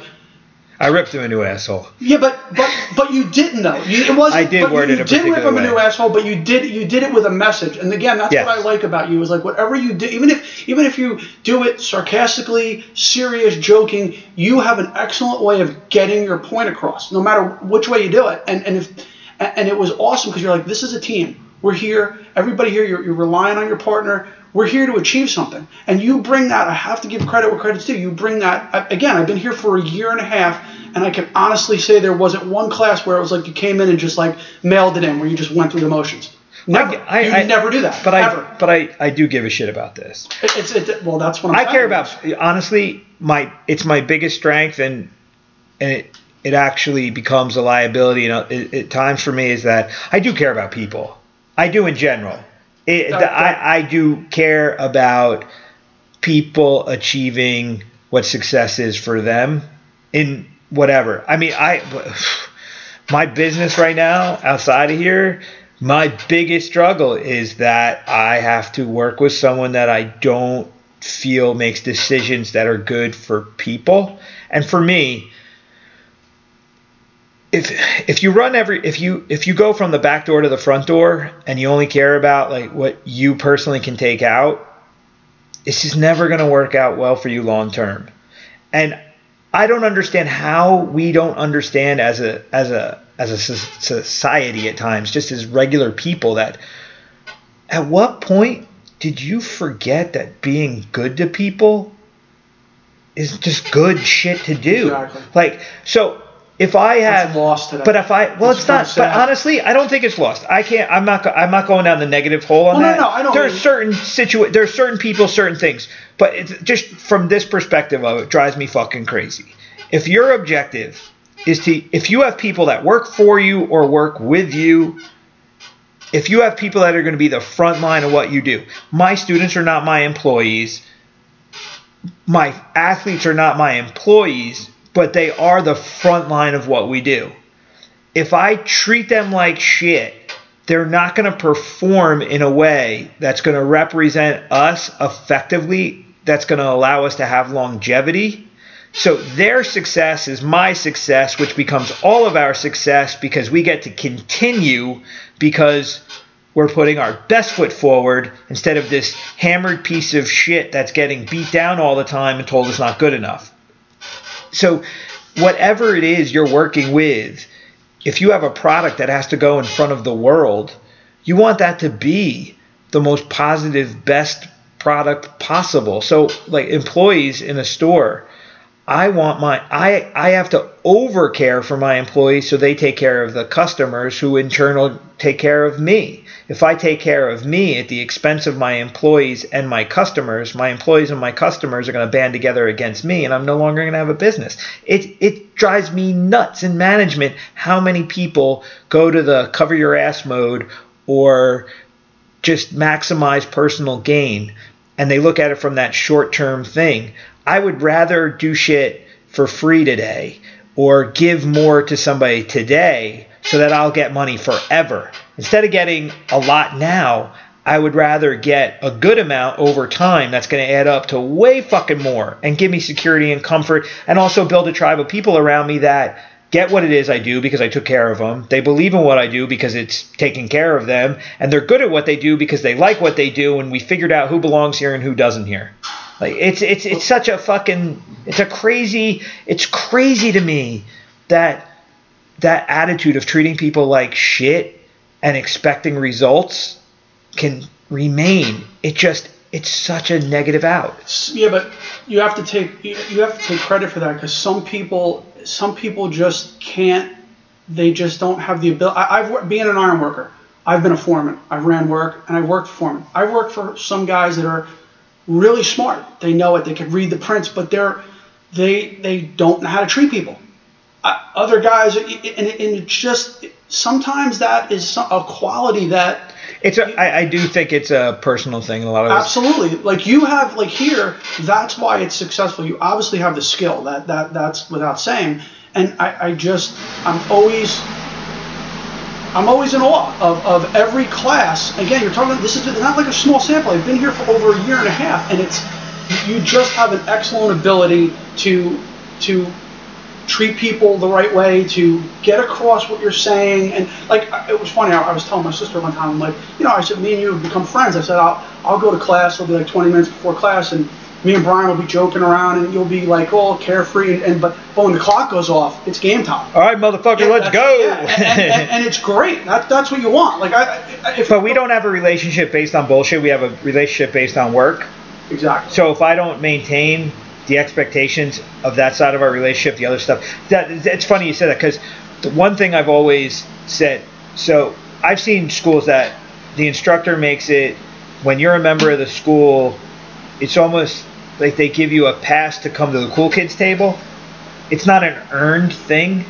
Speaker 1: I ripped him a new asshole.
Speaker 2: yeah, but but but you didn't though. You, it wasn't.
Speaker 1: I did
Speaker 2: but
Speaker 1: word
Speaker 2: you,
Speaker 1: it a
Speaker 2: did rip him a new asshole, but you did you did it with a message. And again, that's
Speaker 1: Yes.
Speaker 2: what I like about you is like whatever you do, even if even if you do it sarcastically, serious, joking, you have an excellent way of getting your point across, no matter which way you do it. And and if and it was awesome because you're like, this is a team. We're here. Everybody here. You're, you're relying on your partner. We're here to achieve something. And you bring that. I have to give credit where credit's due. You bring that. Again, I've been here for a year and a half, and I can honestly say there wasn't one class where it was like you came in and just like mailed it in, where you just went through the motions. Never.
Speaker 1: I,
Speaker 2: you
Speaker 1: I-
Speaker 2: never do that.
Speaker 1: But
Speaker 2: ever.
Speaker 1: I, but I, I do give a shit about this.
Speaker 2: It- it's it, well, that's what I'm
Speaker 1: I care about honestly my it's my biggest strength and and it it actually becomes a liability and it, at times for me is that I do care about people. I do in general. It,
Speaker 2: Okay.
Speaker 1: I I do care about people achieving what success is for them in whatever. I mean, I my business right now outside of here, my biggest struggle is that I have to work with someone that I don't feel makes decisions that are good for people. And for me, if if you run every if you if you go from the back door to the front door and you only care about like what you personally can take out, it's just never going to work out well for you long term. And I don't understand how we don't understand as a as a as a society at times, just as regular people, that at what point did you forget that being good to people is just good shit to do?
Speaker 2: Exactly.
Speaker 1: Like so. If I have
Speaker 2: That's lost today.
Speaker 1: but if I well,
Speaker 2: It's
Speaker 1: it's not. But
Speaker 2: sad.
Speaker 1: honestly, I don't think it's lost. I can't. I'm not. I'm not going down the negative hole on
Speaker 2: Well, no,
Speaker 1: that.
Speaker 2: no, I don't
Speaker 1: There's
Speaker 2: mean-
Speaker 1: certain situa- There's certain people, certain things. But it's just from this perspective of it, drives me fucking crazy. If your objective is to, if you have people that work for you or work with you, if you have people that are going to be the front line of what you do, my students are not my employees. My athletes are not my employees, but they are the front line of what we do if I treat them like shit, they're not going to perform in a way that's going to represent us effectively, that's going to allow us to have longevity. So their success is my success, which becomes all of our success because we get to continue because we're putting our best foot forward instead of this hammered piece of shit that's getting beat down all the time and told it's not good enough. So, whatever it is you're working with, if you have a product that has to go in front of the world, you want that to be the most positive, best product possible. So, like employees in a store, I want my I I have to over care for my employees so they take care of the customers who in turn will take care of me. If I take care of me at the expense of my employees and my customers, my employees and my customers are going to band together against me and I'm no longer going to have a business. It it drives me nuts in management how many people go to the cover your ass mode or just maximize personal gain and they look at it from that short term thing. I would rather do shit for free today or give more to somebody today so that I'll get money forever. Instead of getting a lot now, I would rather get a good amount over time that's going to add up to way fucking more and give me security and comfort and also build a tribe of people around me that get what it is I do because I took care of them. They believe in what I do because it's taking care of them. And they're good at what they do because they like what they do. And we figured out who belongs here and who doesn't here. Like it's it's it's such a fucking it's a crazy it's crazy to me that that attitude of treating people like shit and expecting results can remain. It just it's such a negative out.
Speaker 2: Yeah, but you have to take you have to take credit for that because some people some people just can't. They just don't have the ability. I, I've wor- being an iron worker. I've been a foreman. I've ran work and I worked for foreman. I worked for some guys that are really smart. They know it. They can read the prints, but they're they they don't know how to treat people. Uh, other guys, and, and just sometimes that is a quality that
Speaker 1: It's a, I, I do think it's a personal thing in a lot of ways.
Speaker 2: Absolutely. Like you have like here, that's why it's successful. You obviously have the skill. That that that's without saying. And I, I just I'm always I'm always in awe of, of every class. Again, you're talking this is not like a small sample. I've been here for over a year and a half and it's you just have an excellent ability to to treat people the right way, to get across what you're saying. And like, it was funny. I, I was telling my sister one time, I'm like, you know, I said, me and you have become friends. I said, I'll, I'll go to class. It'll be like 20 minutes before class, and me and Brian will be joking around, and you'll be like, all carefree. And, and but, but when the clock goes off, it's game time.
Speaker 1: All right, motherfucker,
Speaker 2: Yeah,
Speaker 1: let's go.
Speaker 2: yeah, and, and, and, it's great. That, that's what you want. Like, I, I if
Speaker 1: but we don't have a relationship based on bullshit. We have a relationship based on work.
Speaker 2: exactly.
Speaker 1: So if I don't maintain the expectations of that side of our relationship, the other stuff, that it's funny you said that because the one thing I've always said. So I've seen schools that the instructor makes it when you're a member of the school, it's almost like they give you a pass to come to the cool kids table. It's not an earned thing.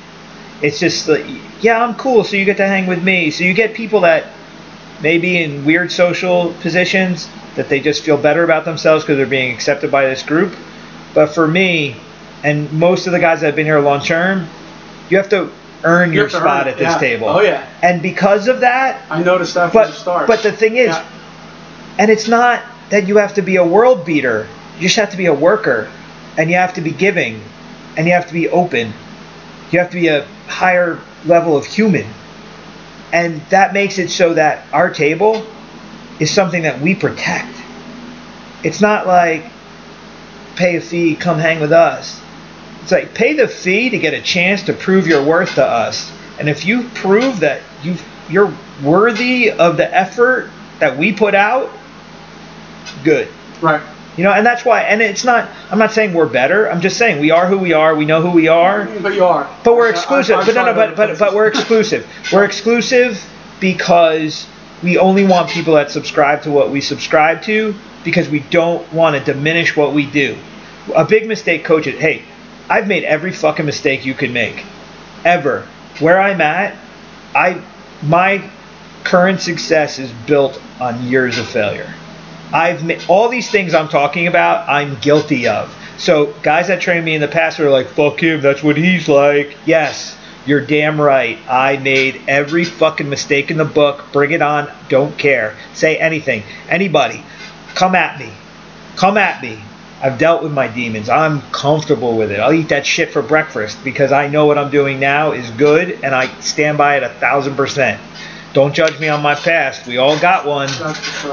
Speaker 1: It's just like, yeah, I'm cool, so you get to hang with me. So you get people that maybe in weird social positions that they just feel better about themselves because they're being accepted by this group. But for me, and most of the guys that have been here long term, you have to earn
Speaker 2: You
Speaker 1: your
Speaker 2: to
Speaker 1: spot
Speaker 2: earn
Speaker 1: at this
Speaker 2: yeah.
Speaker 1: table.
Speaker 2: Oh, yeah.
Speaker 1: And because of that,
Speaker 2: I noticed that from the
Speaker 1: but
Speaker 2: start.
Speaker 1: but the thing is,
Speaker 2: Yeah.
Speaker 1: and it's not that you have to be a world beater. You just have to be a worker, and you have to be giving, and you have to be open. You have to be a higher level of human, and that makes it so that our table is something that we protect. It's not like pay a fee, come hang with us. It's like pay the fee to get a chance to prove your worth to us. And if you prove that you you're worthy of the effort that we put out, good.
Speaker 2: right.
Speaker 1: You know, and that's why and it's not I'm not saying we're better. I'm just saying we are who we are. We know who we are.
Speaker 2: But you are.
Speaker 1: But we're
Speaker 2: I- I-
Speaker 1: exclusive.
Speaker 2: I've
Speaker 1: but no, no, but but but we're exclusive. We're exclusive because we only want people that subscribe to what we subscribe to because we don't want to diminish what we do. A big mistake, coaches. Hey, I've made every fucking mistake you could make, ever. Where I'm at, I my current success is built on years of failure. I've made all these things I'm talking about. I'm guilty of. So guys that trained me in the past are like, "Fuck him. That's what he's like." Yes, you're damn right. I made every fucking mistake in the book. Bring it on. Don't care. Say anything. Anybody, come at me. Come at me. I've dealt with my demons. I'm comfortable with it. I'll eat that shit for breakfast because I know what I'm doing now is good and I stand by it a thousand percent. Don't judge me on my past. We all got one.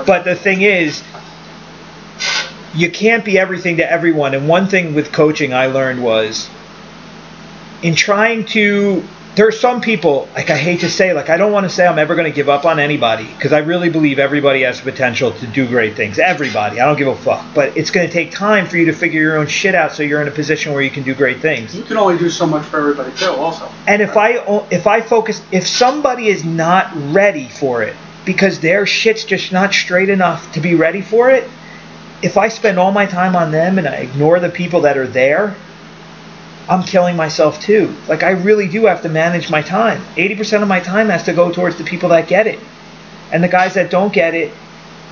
Speaker 1: But the thing is, you can't be everything to everyone. And one thing with coaching I learned was in trying to there's some people like I hate to say like I don't want to say I'm ever going to give up on anybody because I really believe everybody has the potential to do great things. Everybody, I don't give a fuck. But it's going to take time for you to figure your own shit out so you're in a position where you can do great things.
Speaker 2: you can only do so much for everybody too. Also.
Speaker 1: And if I if I focus if somebody is not ready for it because their shit's just not straight enough to be ready for it, if I spend all my time on them and I ignore the people that are there, I'm killing myself too. Like I really do have to manage my time. 80% of my time has to go towards the people that get it. And the guys that don't get it,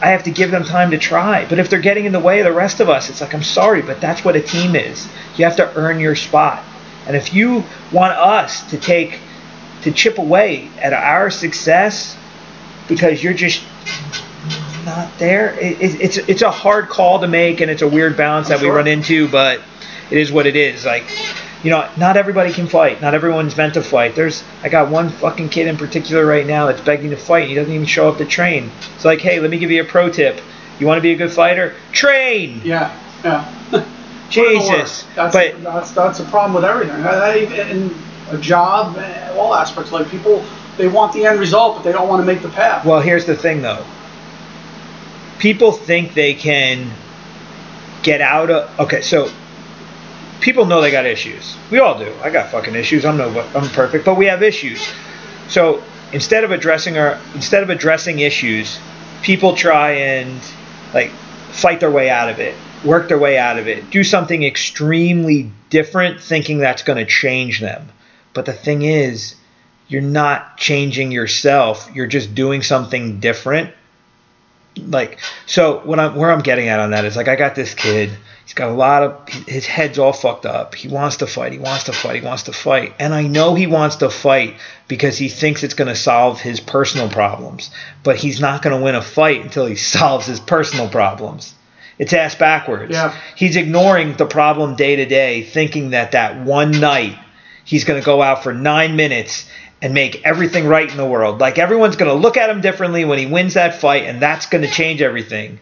Speaker 1: I have to give them time to try. But if they're getting in the way of the rest of us, it's like I'm sorry, but that's what a team is. You have to earn your spot. And if you want us to take to chip away at our success because you're just not there, it, it, it's it's a hard call to make and it's a weird balance that we run into, but it is what it is. Like, you know, not everybody can fight. Not everyone's meant to fight. There's I got one fucking kid in particular right now that's begging to fight. He doesn't even show up to train. It's like, hey, let me give you a pro tip. You want to be a good fighter? Train.
Speaker 2: Yeah. Yeah.
Speaker 1: Jesus.
Speaker 2: That's,
Speaker 1: But
Speaker 2: that's that's a problem with everything. I- In a job, eh, all aspects. Like people, they want the end result, but they don't want to make the path.
Speaker 1: Well, here's the thing though. People think they can get out of okay, so people know they got issues. We all do. I got fucking issues. I'm no I'm perfect, but we have issues. So, instead of addressing our instead of addressing issues, people try and like fight their way out of it, work their way out of it, do something extremely different thinking that's going to change them. But the thing is, you're not changing yourself you're just doing something different like so what i'm where i'm getting at on that is like i got this kid he's got a lot of his head's all fucked up he wants to fight he wants to fight he wants to fight and i know he wants to fight because he thinks it's going to solve his personal problems but he's not going to win a fight until he solves his personal problems it's ass backwards
Speaker 2: Yeah.
Speaker 1: he's ignoring the problem day to day thinking that that one night he's going to go out for nine minutes and make everything right in the world. Like everyone's going to look at him differently when he wins that fight, and that's going to change everything.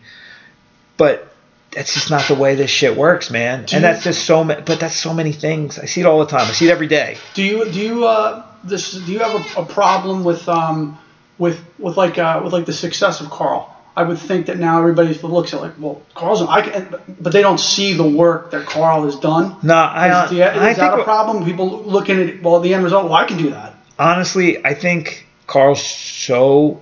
Speaker 1: But that's just not the way this shit works, man.
Speaker 2: Do
Speaker 1: and
Speaker 2: you-
Speaker 1: that's just so many. But that's so many things. I see it all the time. I see it every day.
Speaker 2: Do you do you uh this do you have a, a problem with um with with like uh with like the success of Carl? I would think that now everybody looks at like well Carl's I can, but they don't see the work that Carl has done.
Speaker 1: No, I.
Speaker 2: Is, do you- is
Speaker 1: I
Speaker 2: that
Speaker 1: think
Speaker 2: a problem? People looking at well the end result. Well, I can do that.
Speaker 1: honestly, I think Carl's so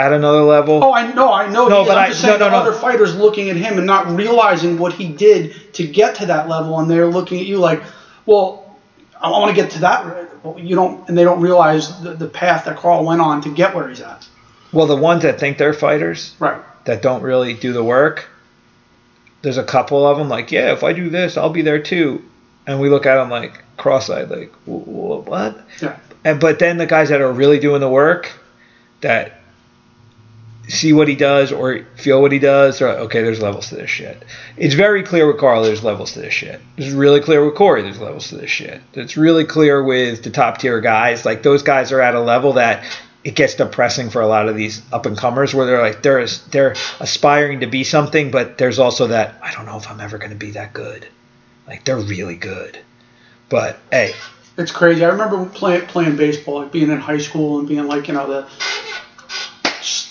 Speaker 1: at another level.
Speaker 2: Oh, I know, I know.
Speaker 1: No, but
Speaker 2: I'm
Speaker 1: I-
Speaker 2: just saying
Speaker 1: no, no, no.
Speaker 2: other fighters looking at him and not realizing what he did to get to that level, and they're looking at you like, well, I want to get to that. You don't, and they don't realize the, the path that Carl went on to get where he's at.
Speaker 1: Well, the ones that think they're fighters
Speaker 2: Right.
Speaker 1: that don't really do the work, there's a couple of them like, yeah, if I do this, I'll be there too. And we look at them like cross-eyed, like, "Wh- wh- what?
Speaker 2: Yeah.
Speaker 1: And but then the guys that are really doing the work, that see what he does or feel what he does, okay, there's levels to this shit. It's very clear with Carl. There's levels to this shit. It's really clear with Corey. There's levels to this shit. It's really clear with the top tier guys. Like those guys are at a level that it gets depressing for a lot of these up and comers where they're like they're they're aspiring to be something, but there's also that I don't know if I'm ever going to be that good. Like they're really good, but hey,
Speaker 2: It's crazy. I remember playing playing baseball, like being in high school and being like, you know, the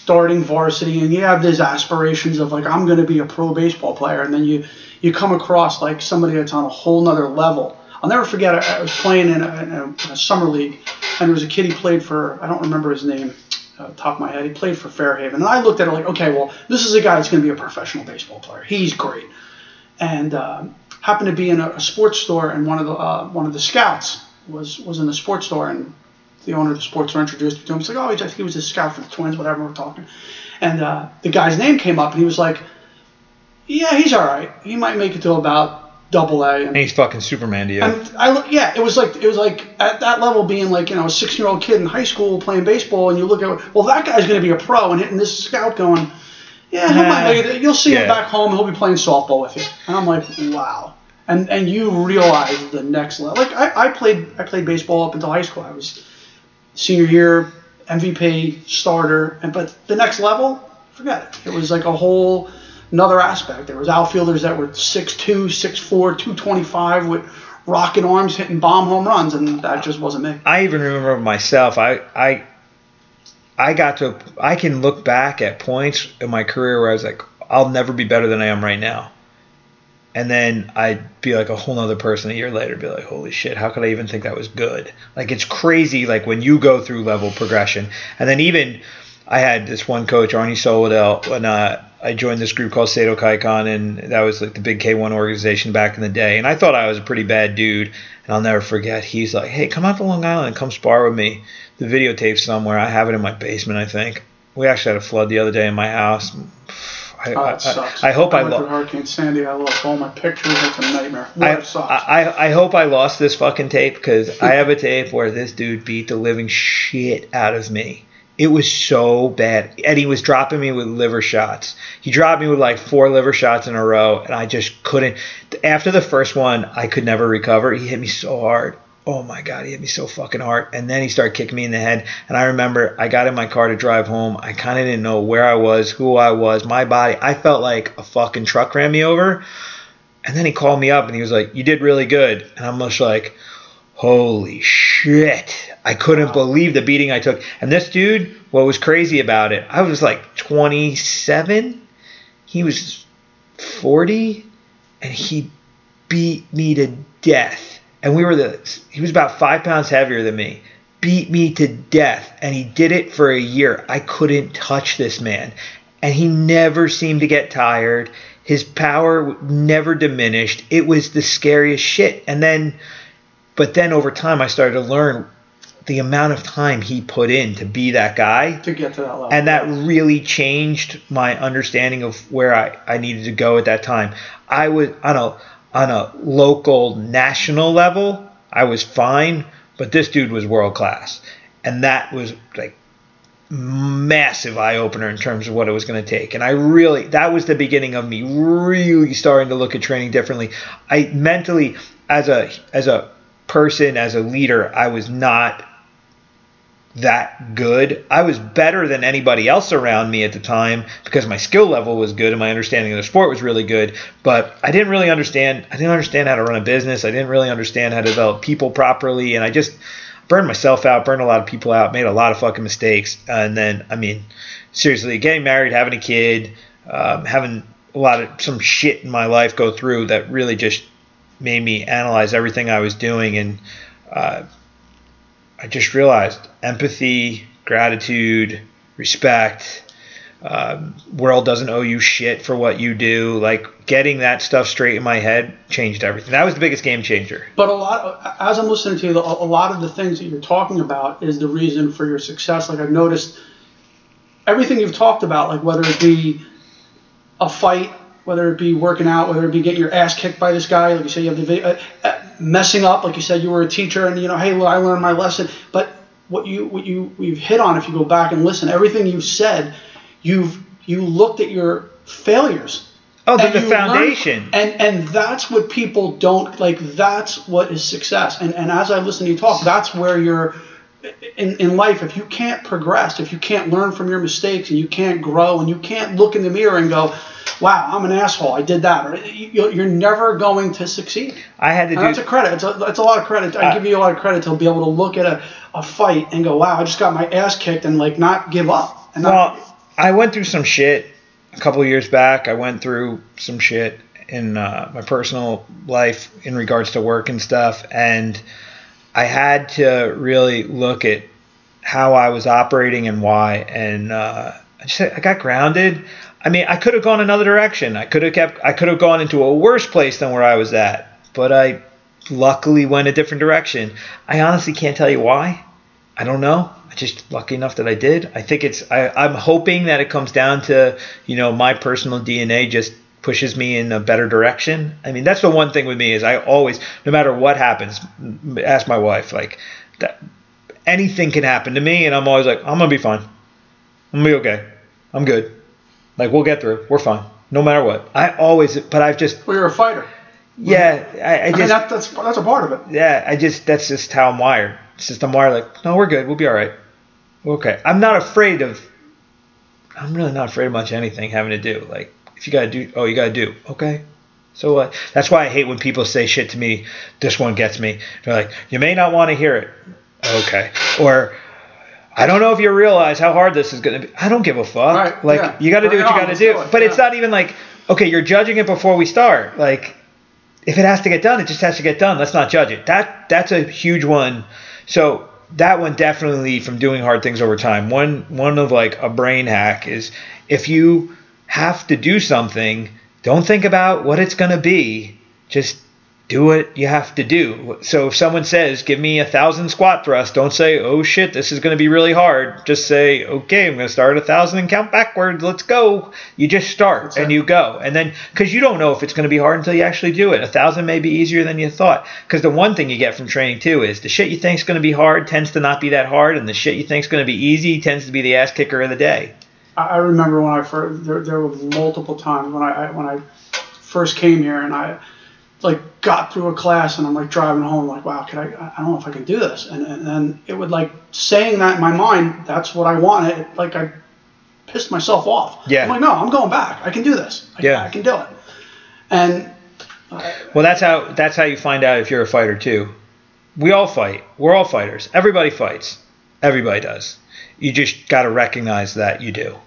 Speaker 2: starting varsity, and you have these aspirations of like, I'm going to be a pro baseball player, and then you you come across like somebody that's on a whole nother level. I'll never forget. I, I was playing in a, in, a, summer league, and there was a kid he played for. I don't remember his name. Uh, top of my head, he played for Fairhaven, and I looked at it like, okay, well, this is a guy that's going to be a professional baseball player. He's great, and um, happened to be in a, a sports store, and one of the uh, one of the scouts was was in the sports store, and the owner of the sports store introduced me to him. He's like, oh, I think he was a scout for the Twins, whatever. We're talking, and uh, the guy's name came up, and he was like, yeah, he's all right. He might make it to about double A.
Speaker 1: and he's fucking Superman to you.
Speaker 2: And I look, yeah, it was like it was like at that level being like you know a six year old kid in high school playing baseball, and you look at well that guy's going to be a pro, and hitting this scout going, yeah, he might make it. You'll see
Speaker 1: Yeah.
Speaker 2: him back home. He'll be playing softball with you, and I'm like, wow. And and you realize the next level. Like I, I played I played baseball up until high school. I was senior year MVP starter, and but the next level, forget it. It was like a whole another aspect. There was outfielders that were 6'2", 6'4", 225 with rocket arms hitting bomb home runs, and that just wasn't me.
Speaker 1: I even remember myself. I I I got to. I can look back at points in my career where I was like, I'll never be better than I am right now. And then I'd be like a whole nother person a year later, be like, holy shit, how could I even think that was good? Like it's crazy. Like when you go through level progression, and then even I had this one coach, Arnie Soledel, when uh, I joined this group called Seido Kaikan, and that was like the big K1 organization back in the day. And I thought I was a pretty bad dude, and I'll never forget. He's like, "Hey, come out to Long Island and come spar with me." The videotape somewhere. I have it in my basement, I think. We actually had a flood the other day in my house. I,
Speaker 2: Oh,
Speaker 1: I. I, I hope I,
Speaker 2: went
Speaker 1: lo-
Speaker 2: through Hurricane Sandy. I lost all my pictures. It's a nightmare.
Speaker 1: I,
Speaker 2: What.
Speaker 1: I, I- I hope I lost this fucking tape because I have a tape where this dude beat the living shit out of me. It was so bad. And he was dropping me with liver shots. He dropped me with like four liver shots in a row, and I just couldn't. After the first one, I could never recover. He hit me so hard. Oh my God, he hit me so fucking hard. And then he started kicking me in the head. And I remember I got in my car to drive home. I kind of didn't know where I was, who I was, my body. I felt like a fucking truck ran me over. And then he called me up and he was like, You did really good. And I'm just like, Holy shit. I couldn't believe the beating I took. And this dude, what was crazy about it, I was like 27. He was 40. And he beat me to death. And we were the, he was about five pounds heavier than me. Beat me to death. And he did it for a year. I couldn't touch this man. And he never seemed to get tired. His power never diminished. It was the scariest shit. And then, but then over time, I started to learn the amount of time he put in to be that guy.
Speaker 2: to get to that level.
Speaker 1: And that really changed my understanding of where I, I needed to go at that time. I was on a on a local national level, I was fine, but this dude was world class. And that was like massive eye opener in terms of what it was going to take. And I really that was the beginning of me really starting to look at training differently. I mentally as a as a person, as a leader, I was not that good. I was better than anybody else around me at the time because my skill level was good and my understanding of the sport was really good. But I didn't really understand. I didn't understand how to run a business. I didn't really understand how to develop people properly, and I just burned myself out, burned a lot of people out, made a lot of fucking mistakes. And then, I mean, seriously, getting married, having a kid, um, having a lot of some shit in my life go through that really just made me analyze everything I was doing and. Uh, I just realized empathy, gratitude, respect. Um, world doesn't owe you shit for what you do. Like getting that stuff straight in my head changed everything. That was the biggest game changer.
Speaker 2: But a lot, as I'm listening to you, a lot of the things that you're talking about is the reason for your success. Like I've noticed, everything you've talked about, like whether it be a fight, whether it be working out, whether it be getting your ass kicked by this guy, like you said, you have the video, uh, uh, messing up, like you said, you were a teacher, and you know, hey, well, I learned my lesson. But what you what you we've hit on, if you go back and listen, everything you've said you've you looked at your failures.
Speaker 1: Oh, the, the foundation.
Speaker 2: And and that's what people don't like. That's what is success. And and as I listen to you talk, that's where you're in, in life. If you can't progress, if you can't learn from your mistakes, and you can't grow, and you can't look in the mirror and go, "Wow, I'm an asshole. I did that," or you're never going to succeed.
Speaker 1: I had to
Speaker 2: and
Speaker 1: do.
Speaker 2: That's a credit. It's a, a lot of credit. I uh, give you a lot of credit to be able to look at a, a fight and go, "Wow, I just got my ass kicked," and like not give up. And
Speaker 1: well, not, I went through some shit a couple years back. I went through some shit in uh, my personal life in regards to work and stuff, and I had to really look at how I was operating and why. And uh, I just I got grounded. I mean, I could have gone another direction. I could have kept. I could have gone into a worse place than where I was at, but I luckily went a different direction. I honestly can't tell you why. I don't know I just lucky enough that I did. I think it's. I, I'm hoping that it comes down to you know my personal DNA just pushes me in a better direction. I mean, that's the one thing with me is I always, no matter what happens, ask my wife like that. Anything can happen to me, and I'm always like, I'm gonna be fine. I'm gonna be okay. I'm good. Like we'll get through. We're fine, no matter what. I always, but I've just.
Speaker 2: Well, you're a fighter.
Speaker 1: Yeah, I, I just. I
Speaker 2: mean, that, that's that's a part of it.
Speaker 1: Yeah, I just that's just how I'm wired. It's just I'm wired like, no, we're good. We'll be all right. Okay, I'm not afraid of. I'm really not afraid of much anything having to do. Like, if you gotta do, oh, you gotta do. Okay, so what? That's why I hate when people say shit to me. This one gets me. They're like, you may not want to hear it. Okay, or I don't know if you realize how hard this is gonna be. I don't give a fuck.
Speaker 2: Right,
Speaker 1: like,
Speaker 2: yeah.
Speaker 1: you got to do what you got to do.
Speaker 2: do
Speaker 1: but
Speaker 2: yeah.
Speaker 1: it's not even like, okay, you're judging it before we start. Like, if it has to get done, it just has to get done. Let's not judge it. That that's a huge one. So that one definitely from doing hard things over time. One one of like a brain hack is if you have to do something, don't think about what it's going to be. Just do what you have to do. So if someone says, "Give me a thousand squat thrusts," don't say, "Oh shit, this is going to be really hard." Just say, "Okay, I'm going to start a thousand and count backwards. Let's go." You just start That's and you go, and then because you don't know if it's going to be hard until you actually do it. A thousand may be easier than you thought. Because the one thing you get from training too is the shit you think is going to be hard tends to not be that hard, and the shit you think is going to be easy tends to be the ass kicker of the day.
Speaker 2: I remember when I first there, there were multiple times when I when I first came here and I like got through a class and I'm like driving home like wow can I I don't know if I can do this. And and then it would like saying that in my mind that's what I wanted like I pissed myself off.
Speaker 1: Yeah.
Speaker 2: I'm like no I'm going back. I can do this. I,
Speaker 1: yeah.
Speaker 2: I can do it. And
Speaker 1: uh, well that's how that's how you find out if you're a fighter too. We all fight. We're all fighters. Everybody fights. Everybody does. You just got to recognize that you do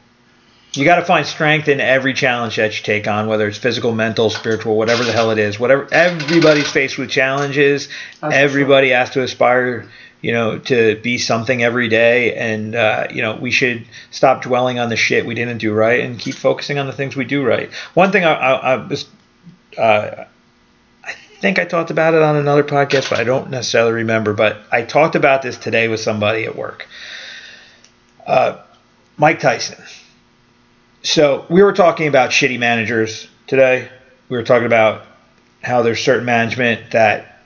Speaker 1: you got to find strength in every challenge that you take on, whether it's physical, mental, spiritual, whatever the hell it is. Whatever everybody's faced with challenges. That's everybody has to aspire, you know, to be something every day, and uh, you know we should stop dwelling on the shit we didn't do right and keep focusing on the things we do right. One thing I, I, I was. Uh, I think I talked about it on another podcast, but I don't necessarily remember. But I talked about this today with somebody at work. Uh, Mike Tyson so we were talking about shitty managers today. We were talking about how there's certain management that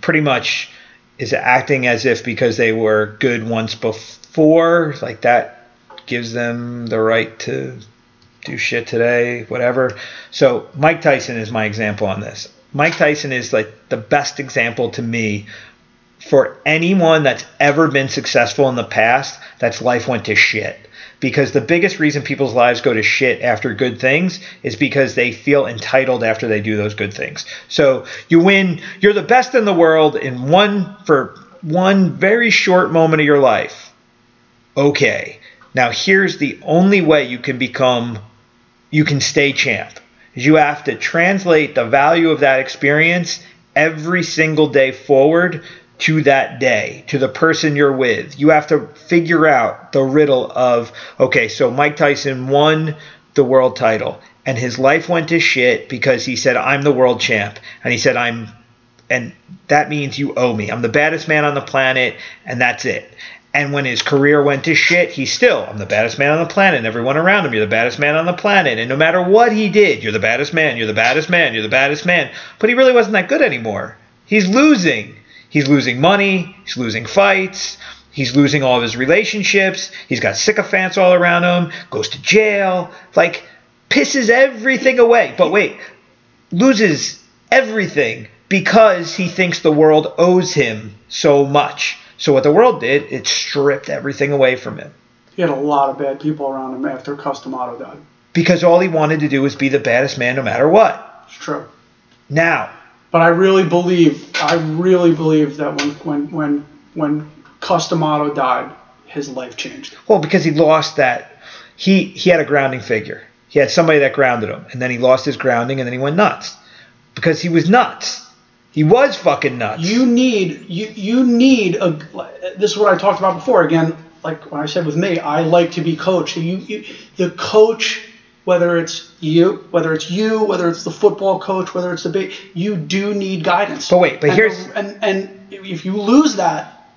Speaker 1: pretty much is acting as if because they were good once before, like that gives them the right to do shit today, whatever. So Mike Tyson is my example on this. Mike Tyson is like the best example to me for anyone that's ever been successful in the past that's life went to shit because the biggest reason people's lives go to shit after good things is because they feel entitled after they do those good things. So you win, you're the best in the world in one for one very short moment of your life. Okay. Now here's the only way you can become you can stay champ. You have to translate the value of that experience every single day forward to that day, to the person you're with. You have to figure out the riddle of okay, so Mike Tyson won the world title and his life went to shit because he said I'm the world champ and he said I'm and that means you owe me. I'm the baddest man on the planet and that's it. And when his career went to shit, he still, I'm the baddest man on the planet. And everyone around him, you're the baddest man on the planet. And no matter what he did, you're the baddest man, you're the baddest man, you're the baddest man. But he really wasn't that good anymore. He's losing. He's losing money, he's losing fights, he's losing all of his relationships, he's got sycophants all around him, goes to jail, like pisses everything away. But wait, loses everything because he thinks the world owes him so much. So what the world did, it stripped everything away from him.
Speaker 2: He had a lot of bad people around him after Cus D'Amato died.
Speaker 1: Because all he wanted to do was be the baddest man no matter what.
Speaker 2: It's true.
Speaker 1: Now,
Speaker 2: But I really believe, I really believe that when when when when Cus D'Amato died, his life changed.
Speaker 1: well, because he lost that, he he had a grounding figure. He had somebody that grounded him, and then he lost his grounding, and then he went nuts because he was nuts. He was fucking nuts.
Speaker 2: You need you you need a. This is what I talked about before. Again, like when I said with me, I like to be coached. You, you the coach, whether it's you, whether it's you, whether it's the football coach, whether it's the big, you do need guidance.
Speaker 1: But wait, but
Speaker 2: And-
Speaker 1: here's-
Speaker 2: and and if you lose that,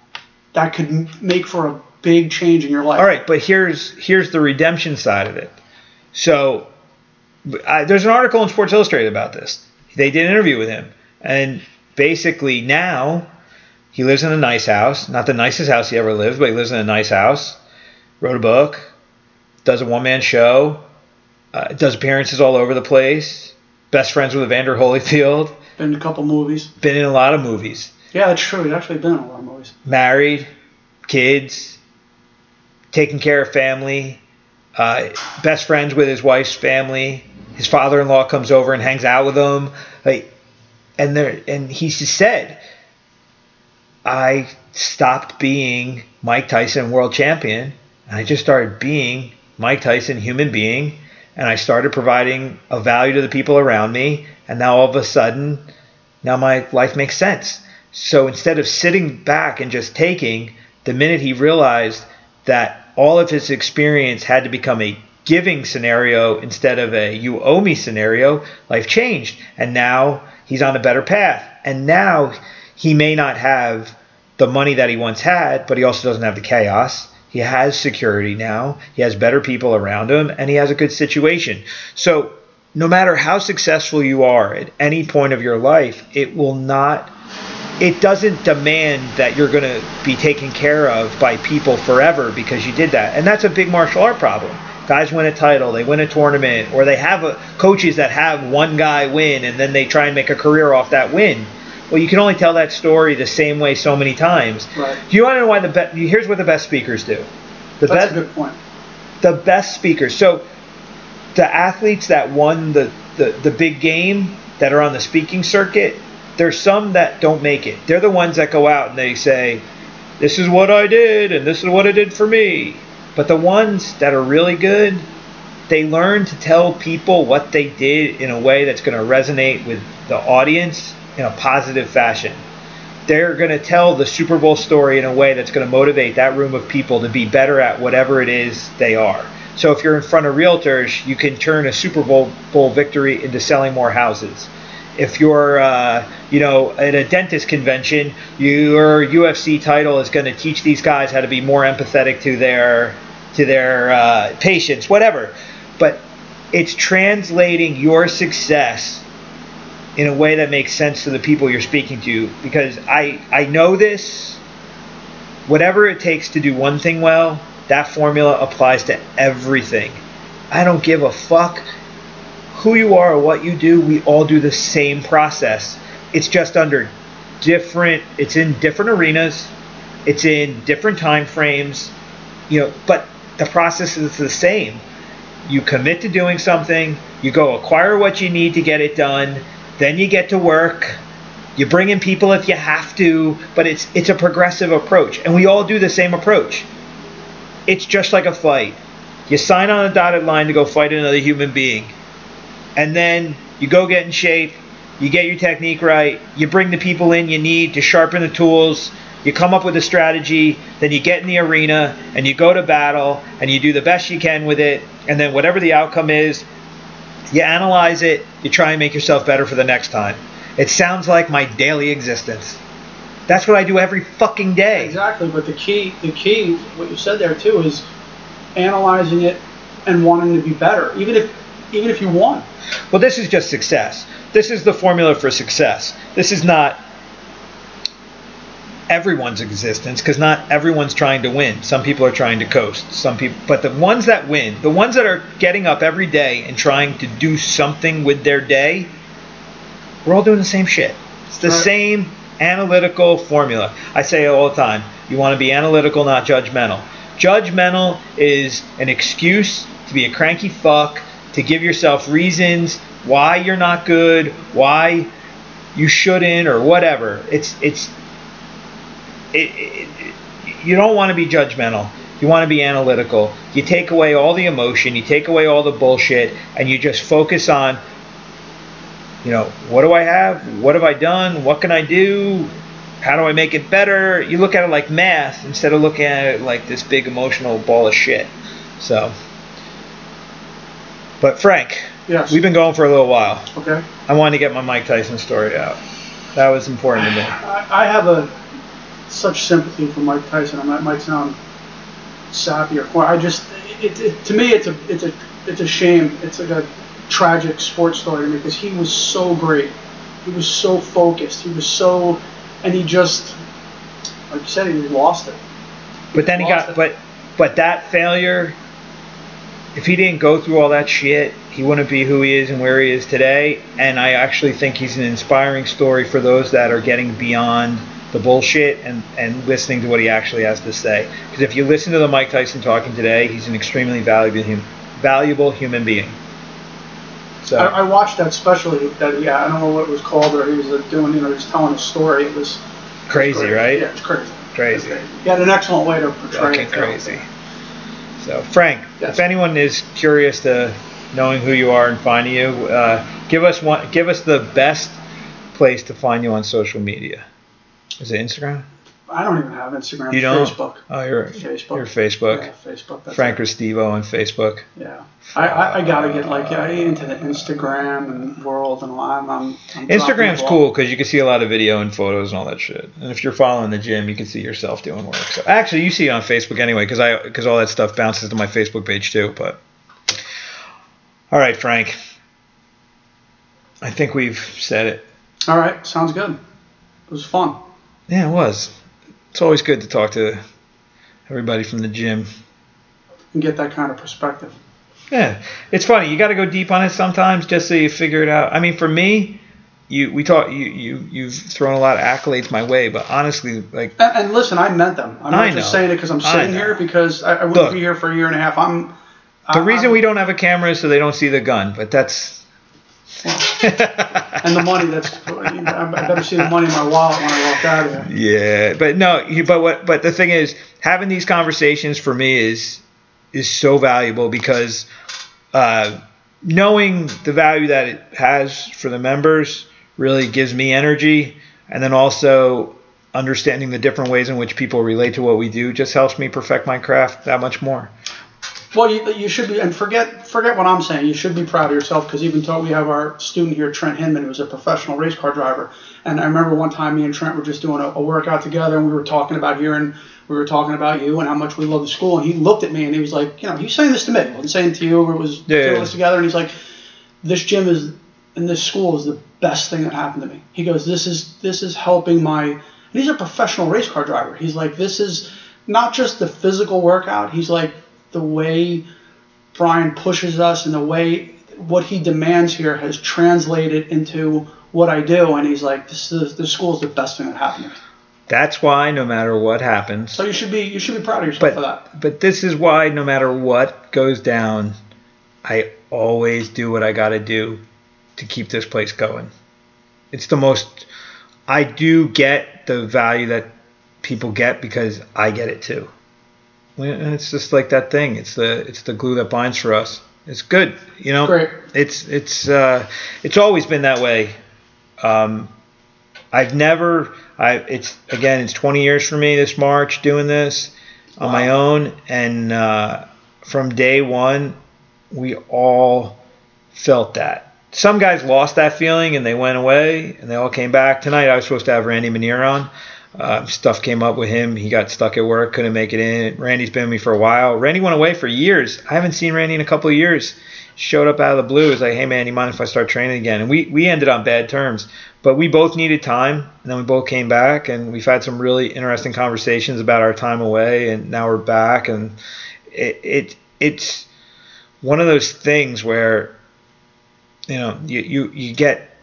Speaker 2: that could make for a big change in your life.
Speaker 1: All right, but here's here's the redemption side of it. So I, there's an article in Sports Illustrated about this. They did an interview with him, and basically now he lives in a nice house, not the nicest house he ever lived, but he lives in a nice house. Wrote a book, does a one man show, uh, does appearances all over the place. Best friends with Evander Holyfield.
Speaker 2: Been in a couple movies.
Speaker 1: Been in a lot of movies.
Speaker 2: Yeah, that's true. He's actually been in a lot of movies.
Speaker 1: married, kids, taking care of family, uh, best friends with his wife's family. His father-in-law comes over and hangs out with him. Like, and there, and he just said, "I stopped being Mike Tyson, world champion, and I just started being Mike Tyson, human being." And I started providing a value to the people around me, and now all of a sudden, now my life makes sense. So instead of sitting back and just taking, the minute he realized that all of his experience had to become a giving scenario instead of a you owe me scenario, life changed. And now he's on a better path. And now he may not have the money that he once had, but he also doesn't have the chaos. He has security now. He has better people around him, and he has a good situation. So, no matter how successful you are at any point of your life, it will not it doesn't demand that you're going to be taken care of by people forever because you did that. And that's a big martial art problem. Guys win a title, they win a tournament, or they have a, coaches that have one guy win and then they try and make a career off that win. Well, you can only tell that story the same way so many times.
Speaker 2: Right.
Speaker 1: Do you want to know why the best? Here's what the best speakers do. The
Speaker 2: That's
Speaker 1: best,
Speaker 2: a good point.
Speaker 1: the best speakers. So the athletes that won the, the, the big game that are on the speaking circuit, there's some that don't make it. They're the ones that go out and they say, This is what I did and this is what it did for me. But the ones that are really good, they learn to tell people what they did in a way that's going to resonate with the audience in a positive fashion they're going to tell the Super Bowl story in a way that's going to motivate that room of people to be better at whatever it is they are. So if you're in front of realtors, you can turn a Super Bowl Bowl victory into selling more houses. If you're, uh, you know, at a dentist convention, your UFC title is going to teach these guys how to be more empathetic to their to their uh, patients, whatever. But it's translating your success in a way that makes sense to the people you're speaking to because I I know this. Whatever it takes to do one thing well that formula applies to everything. I don't give a fuck who you are or what you do. We all do the same process. It's just under different it's in different arenas. It's in different time frames. You know but the process is the same. You commit to doing something. You go acquire what you need to get it done then you get to work. You bring in people if you have to but it's it's a progressive approach. And we all do the same approach. It's just like a fight you sign on a dotted line to go fight another human being. And then you go get in shape. You get your technique right, you bring the people in you need to sharpen the tools, you come up with a strategy, then you get in the arena and you go to battle and you do the best you can with it, and then whatever the outcome is, you analyze it, you try and make yourself better for the next time. It sounds like my daily existence. That's what I do every fucking day.
Speaker 2: Exactly, but the key, the key, what you said there too, is analyzing it and wanting to be better, even if, even if you won.
Speaker 1: Well, this is just success. This is the formula for success. This is not everyone's existence because not everyone's trying to win. Some people are trying to coast. Some people, but the ones that win, the ones that are getting up every day and trying to do something with their day, we're all doing the same shit. It's the
Speaker 2: Right.
Speaker 1: same analytical formula. I say it all the time. You want to be analytical, not judgmental. Judgmental is an excuse to be a cranky fuck, to give yourself reasons why you're not good, why you shouldn't, or whatever. It's it's it, it, you don't want to be judgmental. You want to be analytical. You take away all the emotion, you take away all the bullshit, and you just focus on, you know, what do I have? What have I done? What can I do? How do I make it better? You look at it like math instead of looking at it like this big emotional ball of shit. So, but Frank,
Speaker 2: Yes.
Speaker 1: we've been going for a little while.
Speaker 2: Okay.
Speaker 1: I wanted to get my Mike Tyson story out. That was important to me.
Speaker 2: I, I have a such sympathy for Mike Tyson. I mean, might sound sappy or corny. I just, it, it, to me, it's a, it's a, it's a shame. It's like a tragic sports story to me because he was so great. He was so focused. He was so, and he just, like you said, he lost it.
Speaker 1: But then he got,
Speaker 2: it.
Speaker 1: but but that failure. If he didn't go through all that shit, he wouldn't be who he is and where he is today. And I actually think he's an inspiring story for those that are getting beyond the bullshit and and listening to what he actually has to say. Because if you listen to the Mike Tyson talking today, he's an extremely valuable hum, valuable human being. So
Speaker 2: I, I watched that special that, yeah, I don't know what it was called or he was uh, doing, you know, he was telling a story. It was
Speaker 1: crazy,
Speaker 2: crazy.
Speaker 1: right?
Speaker 2: Yeah, it's crazy.
Speaker 1: Crazy.
Speaker 2: He had an excellent way to portray
Speaker 1: Fucking
Speaker 2: it.
Speaker 1: crazy. So, Frank,
Speaker 2: Yes.
Speaker 1: if anyone is curious to knowing who you are and finding you, uh, give us one. Give us the best place to find you on social media. Is it Instagram?
Speaker 2: I don't even have Instagram.
Speaker 1: You don't.
Speaker 2: Facebook.
Speaker 1: Oh, you're
Speaker 2: Facebook.
Speaker 1: You're Facebook.
Speaker 2: Yeah, Facebook. That's
Speaker 1: Frank
Speaker 2: it.
Speaker 1: Restivo on Facebook.
Speaker 2: Yeah. I, I, I gotta get like yeah, into the Instagram and world and I'm, I'm, I'm
Speaker 1: Instagram's cool because you can see a lot of video and photos and all that shit. And if you're following the gym, you can see yourself doing work. So actually, you see it on Facebook anyway because I because all that stuff bounces to my Facebook page too. But all right, Frank. I think we've said it.
Speaker 2: All right. Sounds good. It was fun.
Speaker 1: Yeah, it was. It's always good to talk to everybody from the gym.
Speaker 2: And get that kind of perspective.
Speaker 1: Yeah, it's funny. You got to go deep on it sometimes just so you figure it out. I mean, for me, you we talk you you you've thrown a lot of accolades my way, but honestly, like
Speaker 2: And, and listen, I meant them. I'm not just saying it because I'm sitting here because I, I wouldn't
Speaker 1: Look.
Speaker 2: be here for a year and a half. I'm.
Speaker 1: the
Speaker 2: I-
Speaker 1: reason
Speaker 2: I'm-
Speaker 1: we don't have a camera is so they don't see the gun. But that's
Speaker 2: and the money that's I better see the money in my wallet when I walk out of here.
Speaker 1: Yeah, but no, but what? But the thing is, having these conversations for me is is so valuable because uh, knowing the value that it has for the members really gives me energy, and then also understanding the different ways in which people relate to what we do just helps me perfect my craft that much more.
Speaker 2: Well, you, you should be, and forget forget what I'm saying. You should be proud of yourself because even though we have our student here, Trent Hinman, who's a professional race car driver, and I remember one time me and Trent were just doing a, a workout together, and we were talking about here, and we were talking about you and how much we love the school, and he looked at me and he was like, you know, he's saying this to me, he wasn't saying to you, or was
Speaker 1: Yeah.
Speaker 2: doing this together, and he's like, this gym is and this school is the best thing that happened to me. He goes, this is this is helping my. And he's a professional race car driver. He's like, this is not just the physical workout. He's like the way Brian pushes us and the way what he demands here has translated into what I do. And he's like, this is the school is the best thing that happened to me.
Speaker 1: That's why no matter what happens,
Speaker 2: So you should be you should be proud of yourself for that.
Speaker 1: but but this is why no matter what goes down, I always do what I got to do to keep this place going. It's the most I do get the value that people get because I get it too. And it's just like that thing. It's the it's the glue that binds for us. It's good, you know.
Speaker 2: Great.
Speaker 1: It's it's uh, it's always been that way Um, I've never. I it's again. It's 20 years for me this March doing this on my own, and uh, from day one, we all felt that. Some guys lost that feeling and they went away, and they all came back. Tonight, I was supposed to have Randy Manier on. Uh, stuff came up with him. He got stuck at work, couldn't make it in. Randy's been with me for a while. Randy went away for years. I haven't seen Randy in a couple of years. Showed up out of the blue. It's like, hey man, you mind if I start training again? And we we ended on bad terms, but we both needed time, and then we both came back, and we've had some really interesting conversations about our time away, and now we're back, and it, it it's one of those things where you know you, you you get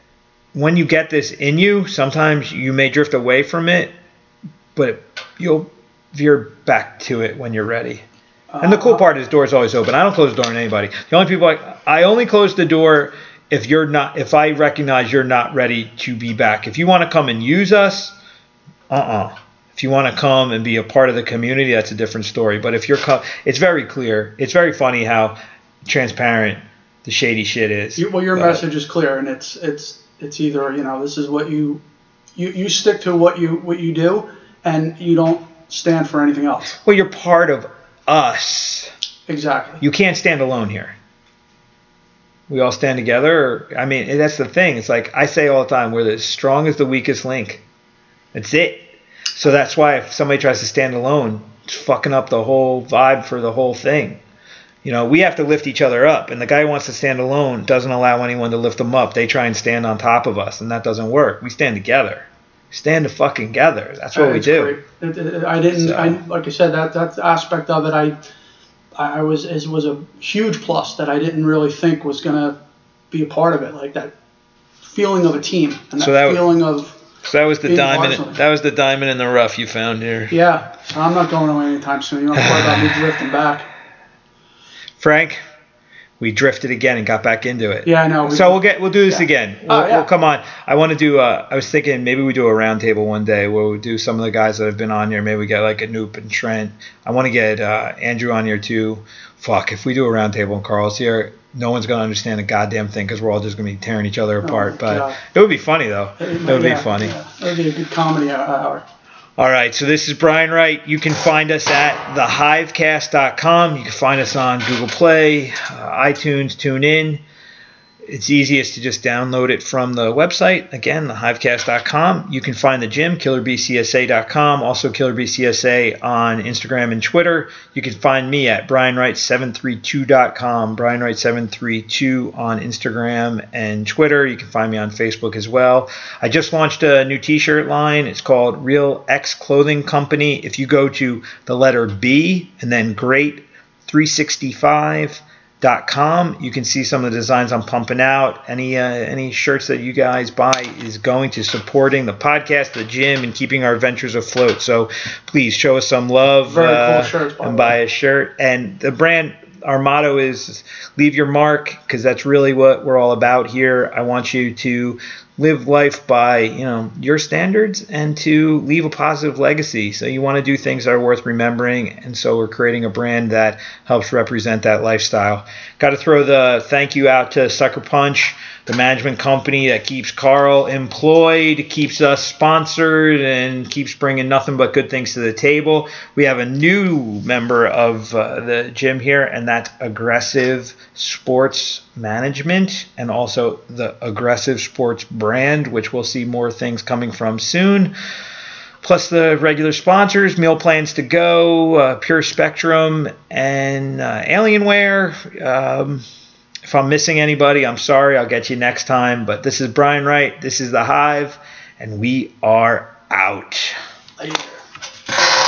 Speaker 1: when you get this in you sometimes you may drift away from it but you'll veer back to it when you're ready. And the cool uh-huh. part is doors always open. I don't close the door on anybody. The only people I, I only close the door if you're not if i recognize you're not ready to be back. If you want to come and use us uh-uh. If you want to come and be a part of the community that's a different story. But if you're co- it's very clear. It's very funny how transparent the shady shit is.
Speaker 2: You, well, your
Speaker 1: But-
Speaker 2: message is clear, and it's it's it's either you know this is what you you you stick to what you what you do, and you don't stand for anything else.
Speaker 1: well you're part of us
Speaker 2: Exactly.
Speaker 1: you can't stand alone here. We all stand together. I mean, that's the thing. It's like I say all the time, we're as strong as the weakest link. That's it. So that's why if somebody tries to stand alone, it's fucking up the whole vibe for the whole thing. You know, we have to lift each other up, and the guy who wants to stand alone doesn't allow anyone to lift them up. They try and stand on top of us, and that doesn't work. We stand together. Stand the fucking together. That's what we do.
Speaker 2: It- it- uh, I didn't.
Speaker 1: So-
Speaker 2: I like I said that that aspect of it. I I was it was a huge plus that I didn't really think was gonna be a part of it. Like that feeling of a team and that,
Speaker 1: So that-
Speaker 2: feeling of
Speaker 1: So that was the diamond. That was the diamond in the rough you found here.
Speaker 2: yeah. I'm not going away anytime soon. You don't worry about me drifting back.
Speaker 1: Frank, we drifted again and got back into it.
Speaker 2: Yeah, I know. We-
Speaker 1: So we'll get we'll do this
Speaker 2: Yeah.
Speaker 1: again.
Speaker 2: Oh,
Speaker 1: We'll,
Speaker 2: yeah.
Speaker 1: we'll come on. I want to do. Uh, I was thinking maybe we do a roundtable one day where we do some of the guys that have been on here. Maybe we get like Anoop and Trent. I want to get uh, Andrew on here too. Fuck, if we do a roundtable and Carl's here, no one's gonna understand a goddamn thing because we're all just gonna be tearing each other apart. but
Speaker 2: Oh, God.
Speaker 1: it would be funny though. It would be funny.
Speaker 2: yeah. It would be a good comedy hour.
Speaker 1: All right, so this is Brian Wright. You can find us at thehivecast.com. You can find us on Google Play, uh, iTunes, TuneIn. It's easiest to just download it from the website. Again, thehivecast.com. You can find the gym, killerbcsa.com. Also, killerbcsa on Instagram and Twitter. You can find me at brianwright732.com. brianwright732 on Instagram and Twitter. You can find me on Facebook as well. I just launched a new t-shirt line. It's called Real X Clothing Company. If you go to the letter B and then great 365 dot com you can see some of the designs i'm pumping out. Any uh, any shirts that you guys buy is going to supporting the podcast the gym and keeping our ventures afloat. So please show us some love
Speaker 2: Very cool
Speaker 1: uh,
Speaker 2: shirts, by
Speaker 1: and buy a shirt. And the brand our motto is leave your mark because that's really what we're all about here. I want you to live life by you know your standards and to leave a positive legacy. So you want to do things that are worth remembering and so we're creating a brand that helps represent that lifestyle. Got to throw the thank you out to sucker punch the management company that keeps carl employed keeps us sponsored and keeps bringing nothing but good things to the table. We have a new member of uh, the gym here and that's aggressive sports management and also the aggressive sports brand which we'll see more things coming from soon. Plus the regular sponsors meal plans to go uh, pure spectrum and uh, alienware um, if I'm missing anybody, I'm sorry. I'll get you next time. But this is Brian Wright. This is The Hive, and we are out.
Speaker 2: Later.